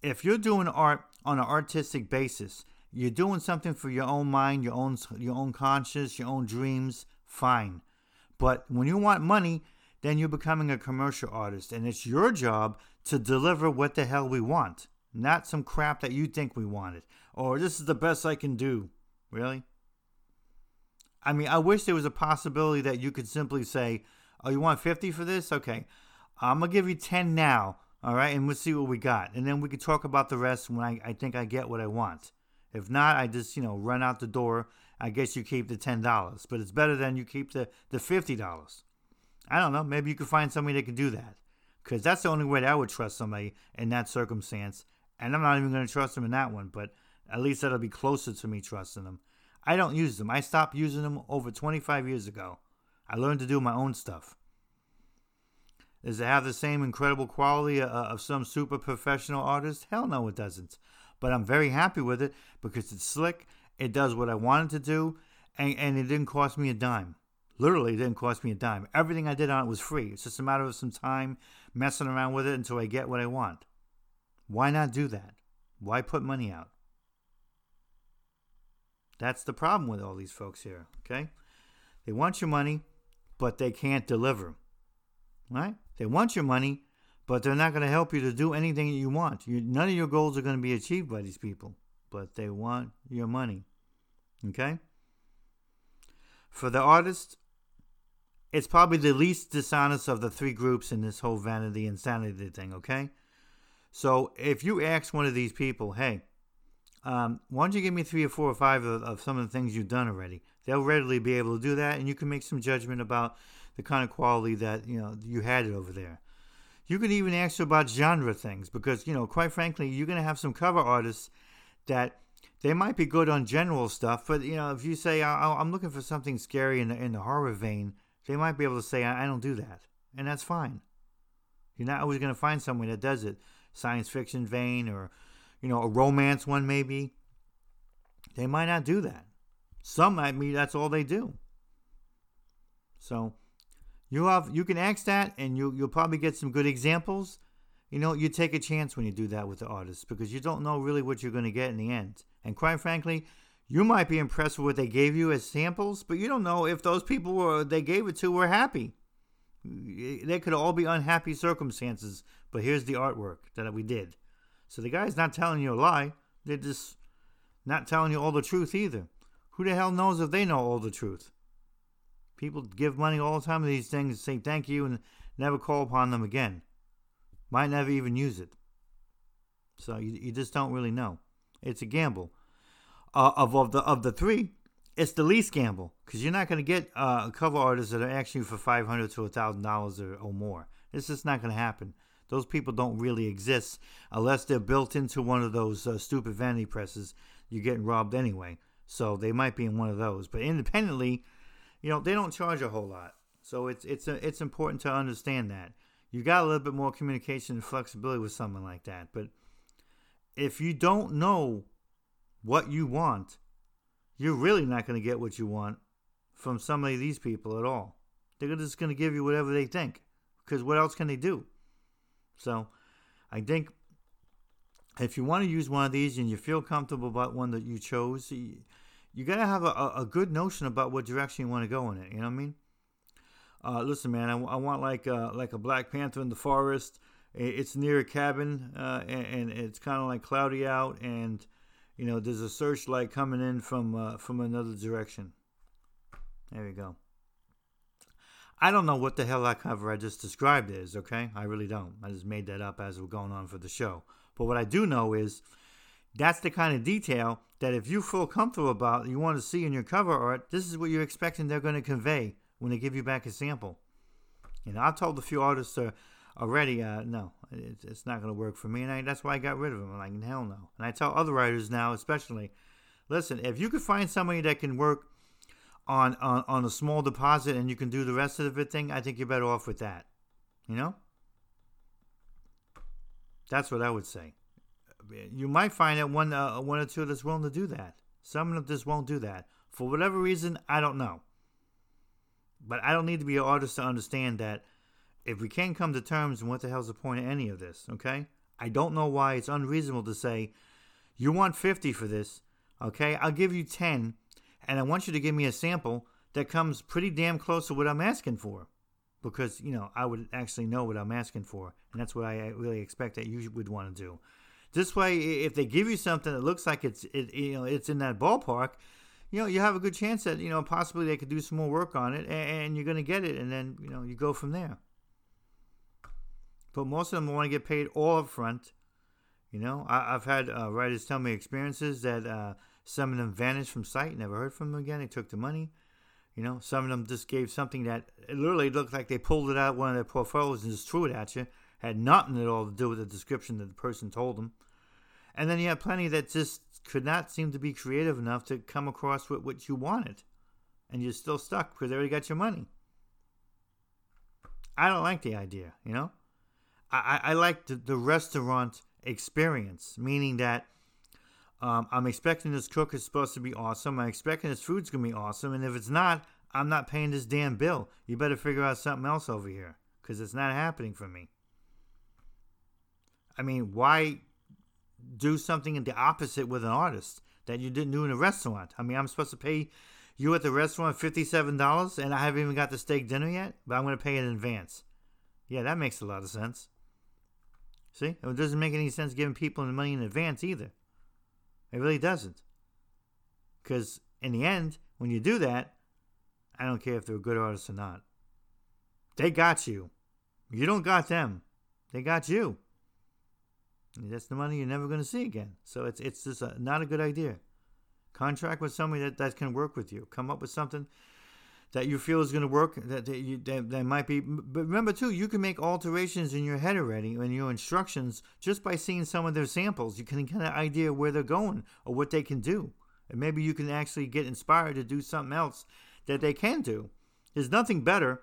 if you're doing art on an artistic basis, you're doing something for your own mind, your own your own conscience, your own dreams, fine. But when you want money, then you're becoming a commercial artist, and it's your job to deliver what the hell we want, not some crap that you think we wanted, or this is the best I can do. Really? I mean, I wish there was a possibility that you could simply say, "Oh, you want 50 for this? Okay. I'm going to give you 10 now, all right? And we'll see what we got. And then we can talk about the rest when I, I think I get what I want. If not, I just, you know, run out the door. I guess you keep the $10, but it's better than you keep the, the $50. I don't know. Maybe you could find somebody that can do that. Because that's the only way that I would trust somebody in that circumstance. And I'm not even going to trust them in that one, but at least that'll be closer to me trusting them. I don't use them. I stopped using them over 25 years ago. I learned to do my own stuff. Does it have the same incredible quality uh, of some super professional artist? Hell no, it doesn't. But I'm very happy with it because it's slick. It does what I wanted to do, and, and it didn't cost me a dime. Literally, it didn't cost me a dime. Everything I did on it was free. It's just a matter of some time messing around with it until I get what I want. Why not do that? Why put money out? That's the problem with all these folks here, okay? They want your money, but they can't deliver. Right? They want your money, but they're not going to help you to do anything that you want. You, none of your goals are going to be achieved by these people, but they want your money. Okay? For the artist, it's probably the least dishonest of the three groups in this whole vanity insanity thing, okay? So if you ask one of these people, hey, um, why don't you give me three or four or five of, of some of the things you've done already? They'll readily be able to do that, and you can make some judgment about the kind of quality that you know you had it over there. You can even ask about genre things because you know, quite frankly, you're going to have some cover artists that they might be good on general stuff, but you know, if you say I'm looking for something scary in the, in the horror vein, they might be able to say I don't do that, and that's fine. You're not always going to find someone that does it, science fiction vein or you know a romance one maybe. They might not do that. Some might be that's all they do. So you have you can ask that, and you you'll probably get some good examples. You know, you take a chance when you do that with the artist because you don't know really what you're going to get in the end. And quite frankly, you might be impressed with what they gave you as samples, but you don't know if those people were they gave it to were happy. They could all be unhappy circumstances, but here's the artwork that we did. So the guy's not telling you a lie. They're just not telling you all the truth either. Who the hell knows if they know all the truth? People give money all the time to these things, say thank you, and never call upon them again. Might never even use it. So you, you just don't really know. It's a gamble. Uh, of, of the of the three, it's the least gamble because you're not going to get uh, cover artists that are actually for five hundred to thousand dollars or more. It's just not going to happen. Those people don't really exist unless they're built into one of those uh, stupid vanity presses. You're getting robbed anyway, so they might be in one of those. But independently, you know, they don't charge a whole lot. So it's it's a, it's important to understand that. You got a little bit more communication and flexibility with someone like that. But if you don't know what you want, you're really not going to get what you want from some of these people at all. They're just going to give you whatever they think because what else can they do? So I think if you want to use one of these and you feel comfortable about one that you chose, you got to have a, a good notion about what direction you want to go in it. You know what I mean? Uh, listen, man, I, I want like uh, like a Black Panther in the forest. It's near a cabin, uh, and, and, it's kind of like cloudy out, and you know there's a searchlight coming in from uh, from another direction. There you go. I don't know what the hell that cover I just described is. Okay, I really don't. I just made that up as we're going on for the show. But what I do know is that's the kind of detail that if you feel comfortable about, you want to see in your cover art, this is what you're expecting they're going to convey when they give you back a sample. Know, I've told a few artists uh, already, uh, no, it's, it's not going to work for me, and I, that's why I got rid of them. I'm like, hell no. And I tell other writers now, especially, listen, if you could find somebody that can work on, on, on a small deposit and you can do the rest of the thing, I think you're better off with that. You know? That's what I would say you might find that one uh, one or two that's willing to do that. Some of them just won't do that. For whatever reason, I don't know. But I don't need to be an artist to understand that if we can't come to terms, what the hell's the point of any of this, okay? I don't know why it's unreasonable to say, you want 50 for this, okay? I'll give you 10, and I want you to give me a sample that comes pretty damn close to what I'm asking for. Because, you know, I would actually know what I'm asking for, and that's what I really expect that you would want to do. This way, if they give you something that looks like it's, it, you know, it's in that ballpark, you know, you have a good chance that, you know, possibly they could do some more work on it, and you're going to get it, and then, you know, you go from there. But most of them want to get paid all up front. You know, I, have had uh, writers tell me experiences that uh, some of them vanished from sight, never heard from them again. They took the money. You know, some of them just gave something that literally looked like they pulled it out of one of their portfolios and just threw it at you. Had nothing at all to do with the description that the person told them. And then you have plenty that just could not seem to be creative enough to come across with what you wanted. And you're still stuck because they already got your money. I don't like the idea, you know? I, I like the, the restaurant experience, meaning that um, I'm expecting this cook is supposed to be awesome. I'm expecting this food's to be awesome. And if it's not, I'm not paying this damn bill. You better figure out something else over here because it's not happening for me. I mean, why do something in the opposite with an artist that you didn't do in a restaurant? I mean, I'm supposed to pay you at the restaurant $57 and I haven't even got the steak dinner yet, but I'm to pay it in advance. Yeah, that makes a lot of sense. See? It doesn't make any sense giving people the money in advance either. It really doesn't. Because in the end, when you do that, I don't care if they're a good artist or not. They got you. You don't got them. They got you. That's the money you're never going to see again. So it's it's just a, not a good idea. Contract with somebody that, that can work with you. Come up with something that you feel is going to work that, that, you, that, that might be but remember too you can make alterations in your head already in your instructions just by seeing some of their samples. You can get an idea where they're going or what they can do. And maybe you can actually get inspired to do something else that they can do. There's nothing better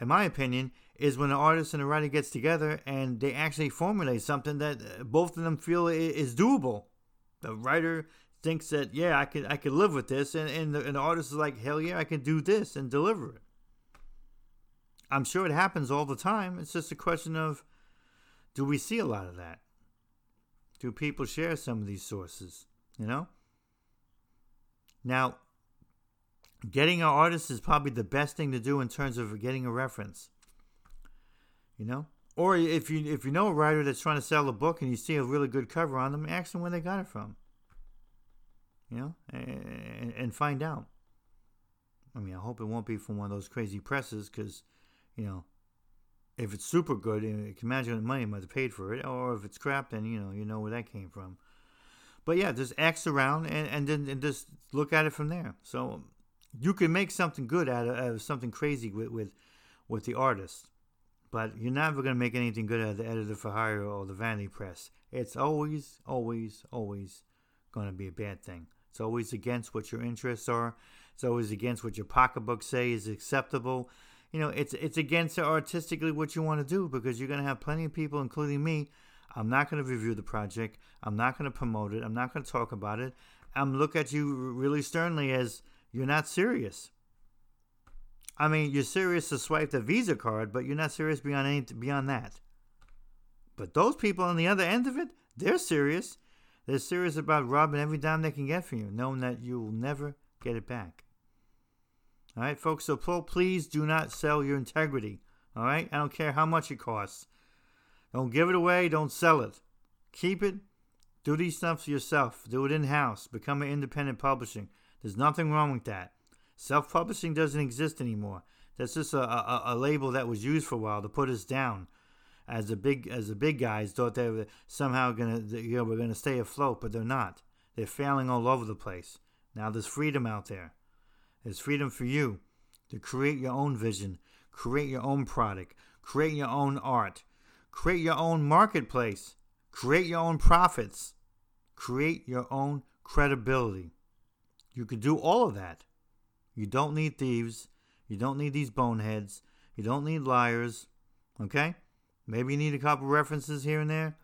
in my opinion is when an artist and a writer gets together and they actually formulate something that uh, both of them feel is doable. The writer thinks that yeah I could I could live with this and and the, and the artist is like hell yeah I can do this and deliver it. I'm sure it happens all the time. It's just a question of do we see a lot of that? Do people share some of these sources? You know? Now, getting an artist is probably the best thing to do in terms of getting a reference. You know? Or if you if you know a writer that's trying to sell a book and you see a really good cover on them, ask them where they got it from you know, and, and find out. I mean, I hope it won't be from one of those crazy presses because, you know, if it's super good, you, can imagine the money might have paid for it. Or if it's crap, then, you know, you know where that came from. But yeah, just ask around and, and then and just look at it from there. So you can make something good out of, out of something crazy with, with, with the artist. But you're never going to make anything good out of the editor for hire or the vanity press. It's always, always, always going to be a bad thing. It's always against what your interests are. It's always against what your pocketbook say is acceptable. You know, it's it's against artistically what you want to do because you're going to have plenty of people, including me. I'm not going to review the project. I'm not going to promote it. I'm not going to talk about it. I'm look at you really sternly as you're not serious. I mean, you're serious to swipe the Visa card, but you're not serious beyond any beyond that. But those people on the other end of it, they're serious. They're serious about robbing every dime they can get from you, knowing that you will never get it back. All right, folks. So please do not sell your integrity. All right, I don't care how much it costs. Don't give it away. Don't sell it. Keep it. Do these stuff yourself. Do it in house. Become an independent publishing. There's nothing wrong with that. Self publishing doesn't exist anymore. That's just a, a, a label that was used for a while to put us down as the big as the big guys thought they were somehow gonna you know we're gonna stay afloat, but they're not. They're failing all over the place. Now there's freedom out there. There's freedom for you to create your own vision, create your own product, create your own art, create your own marketplace, create your own profits, create your own credibility. You can do all of that. You don't need thieves. You don't need these boneheads. You don't need liars. Okay? Maybe you need a couple references here and there.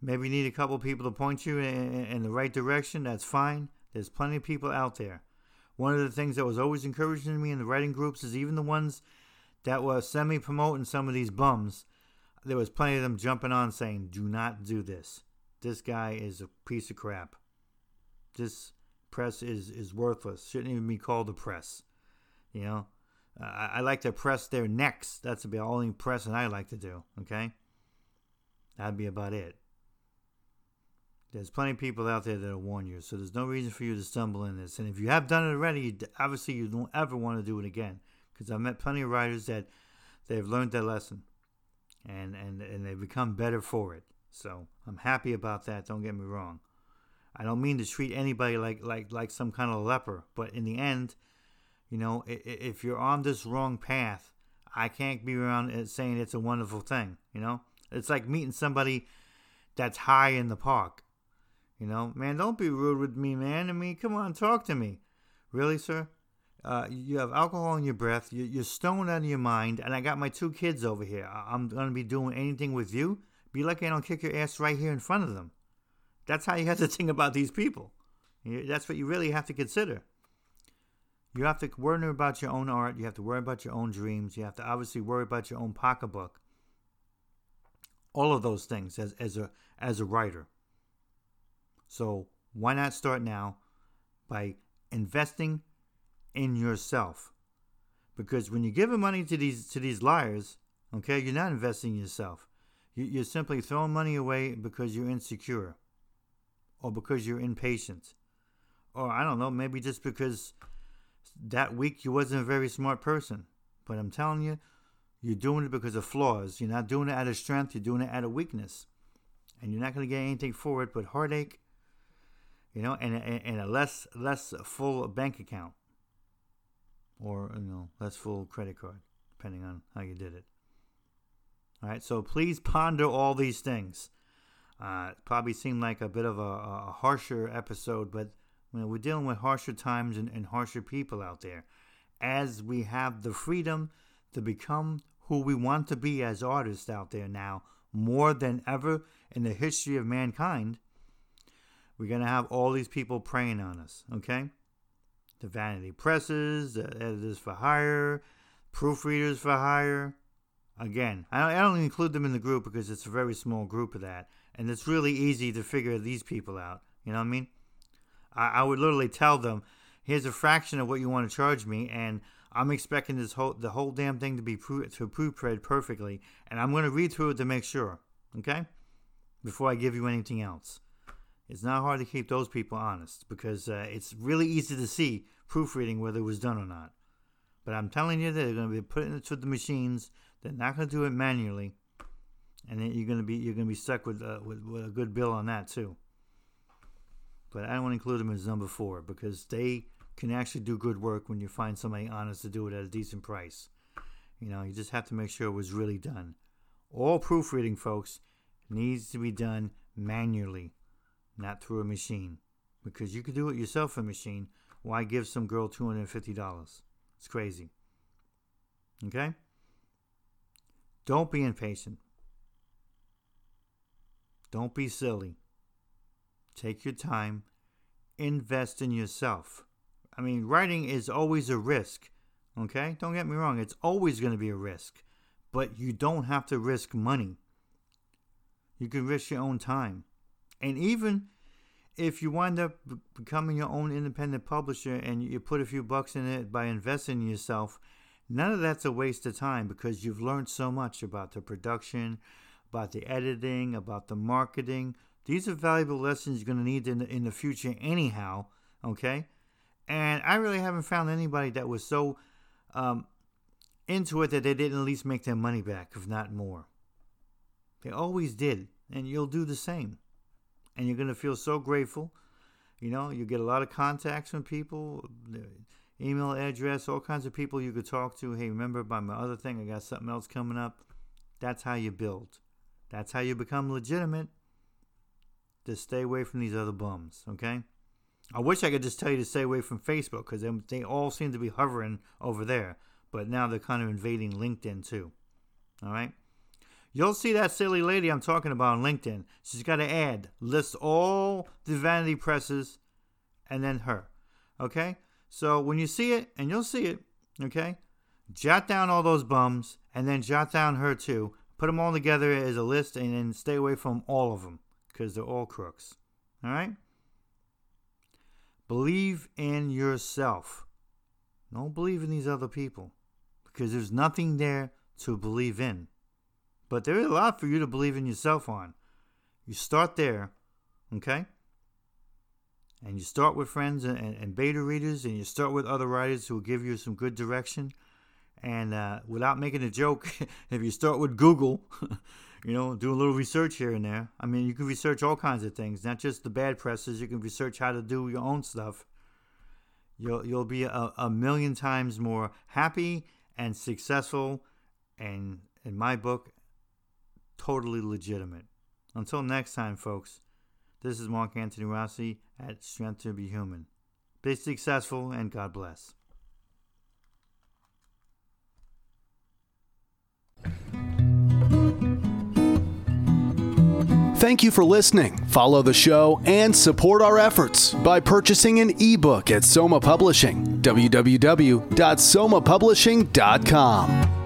Maybe you need a couple people to point you in, the right direction. That's fine. There's plenty of people out there. one of the things that was always encouraging to me in the writing groups is even the ones that were semi promoting some of these bums, there was plenty of them jumping on saying, do not do this. This guy is a piece of crap. This press is, is worthless. Shouldn't even be called a press. You know, I, I like to press their necks. That's the only pressing I like to do. Okay, that'd be about it. There's plenty of people out there that'll warn you, so there's no reason for you to stumble in this. And if you have done it already, obviously you don't ever want to do it again. Because I've met plenty of writers that they've learned their lesson, and and and they've become better for it. So I'm happy about that. Don't get me wrong. I don't mean to treat anybody like like like some kind of leper, but in the end, you know, if you're on this wrong path, I can't be around saying it's a wonderful thing. You know, it's like meeting somebody that's high in the park. You know, man, don't be rude with me, man. I mean, come on, talk to me. Really, sir? Uh, you have alcohol in your breath. You're stoned out of your mind, and I got my two kids over here. I'm gonna be doing anything with you. Be lucky I don't kick your ass right here in front of them. That's how you have to [LAUGHS] think about these people. That's what you really have to consider. You have to worry about your own art. You have to worry about your own dreams. You have to obviously worry about your own pocketbook. All of those things as, as a as a writer. So why not start now by investing in yourself? Because when you're giving money to these to these liars, okay, you're not investing in yourself. You're simply throwing money away because you're insecure, or because you're impatient, or I don't know, maybe just because that week you wasn't a very smart person. But I'm telling you, you're doing it because of flaws. You're not doing it out of strength, you're doing it out of weakness. And you're not going to get anything for it but heartache, you know, and, and, and a less less full bank account. Or, you know, less full credit card, depending on how you did it. All right, so please ponder all these things. Uh, probably seemed like a bit of a, a harsher episode, but you know, we're dealing with harsher times and, and harsher people out there. As we have the freedom to become who we want to be as artists out there now, more than ever in the history of mankind, we're going to have all these people preying on us, okay? The vanity presses, the editors for hire, proofreaders for hire. Again, I don't include them in the group because it's a very small group of that. And it's really easy to figure these people out. You know what I mean? I, I would literally tell them, here's a fraction of what you want to charge me, and I'm expecting this whole the whole damn thing to be pro- to proofread perfectly, and I'm going to read through it to make sure, okay, before I give you anything else. It's not hard to keep those people honest because uh, it's really easy to see proofreading whether it was done or not. But I'm telling you, they're going to be putting it through the machines. They're not going to do it manually, and then you're going to be you're going to be stuck with, uh, with, with a good bill on that too but I don't want to include them as number four because they can actually do good work when you find somebody honest to do it at a decent price. You know, you just have to make sure it was really done. All proofreading, folks, needs to be done manually, not through a machine. Because you could do it yourself a machine. Why give some girl $250? It's crazy. Okay? Don't be impatient. Don't be silly. Take your time, invest in yourself. I mean, writing is always a risk, okay? Don't get me wrong, it's always going to be a risk, but you don't have to risk money. You can risk your own time. And even if you wind up becoming your own independent publisher and you put a few bucks in it by investing in yourself, none of that's a waste of time because you've learned so much about the production, about the editing, about the marketing, these are valuable lessons you're going to need in the, in the future, anyhow. Okay, and I really haven't found anybody that was so um, into it that they didn't at least make their money back, if not more. They always did, and you'll do the same. And you're going to feel so grateful. You know, you get a lot of contacts from people, email address, all kinds of people you could talk to. Hey, remember by my other thing, I got something else coming up. That's how you build. That's how you become legitimate to stay away from these other bums, okay? I wish I could just tell you to stay away from Facebook because they all seem to be hovering over there, but now they're kind of invading LinkedIn too. All right? You'll see that silly lady I'm talking about on LinkedIn. She's got an ad, list all the vanity presses and then her. Okay? So when you see it, and you'll see it, okay, jot down all those bums and then jot down her too. Put them all together as a list and then stay away from all of them because they're all crooks. All right? Believe in yourself. Don't believe in these other people because there's nothing there to believe in. But there is a lot for you to believe in yourself on. You start there, okay? And you start with friends and, and, and beta readers, and you start with other writers who will give you some good direction. And uh, without making a joke, [LAUGHS] if you start with Google, [LAUGHS] you know, do a little research here and there. I mean, you can research all kinds of things, not just the bad presses. You can research how to do your own stuff. You'll you'll be a, a million times more happy and successful, and in my book, totally legitimate. Until next time, folks. This is Mark Antony Rossi at Strength to Be Human. Be successful and God bless. Thank you for listening. Follow the show and support our efforts by purchasing an ebook at Soma Publishing, www.somapublishing.com.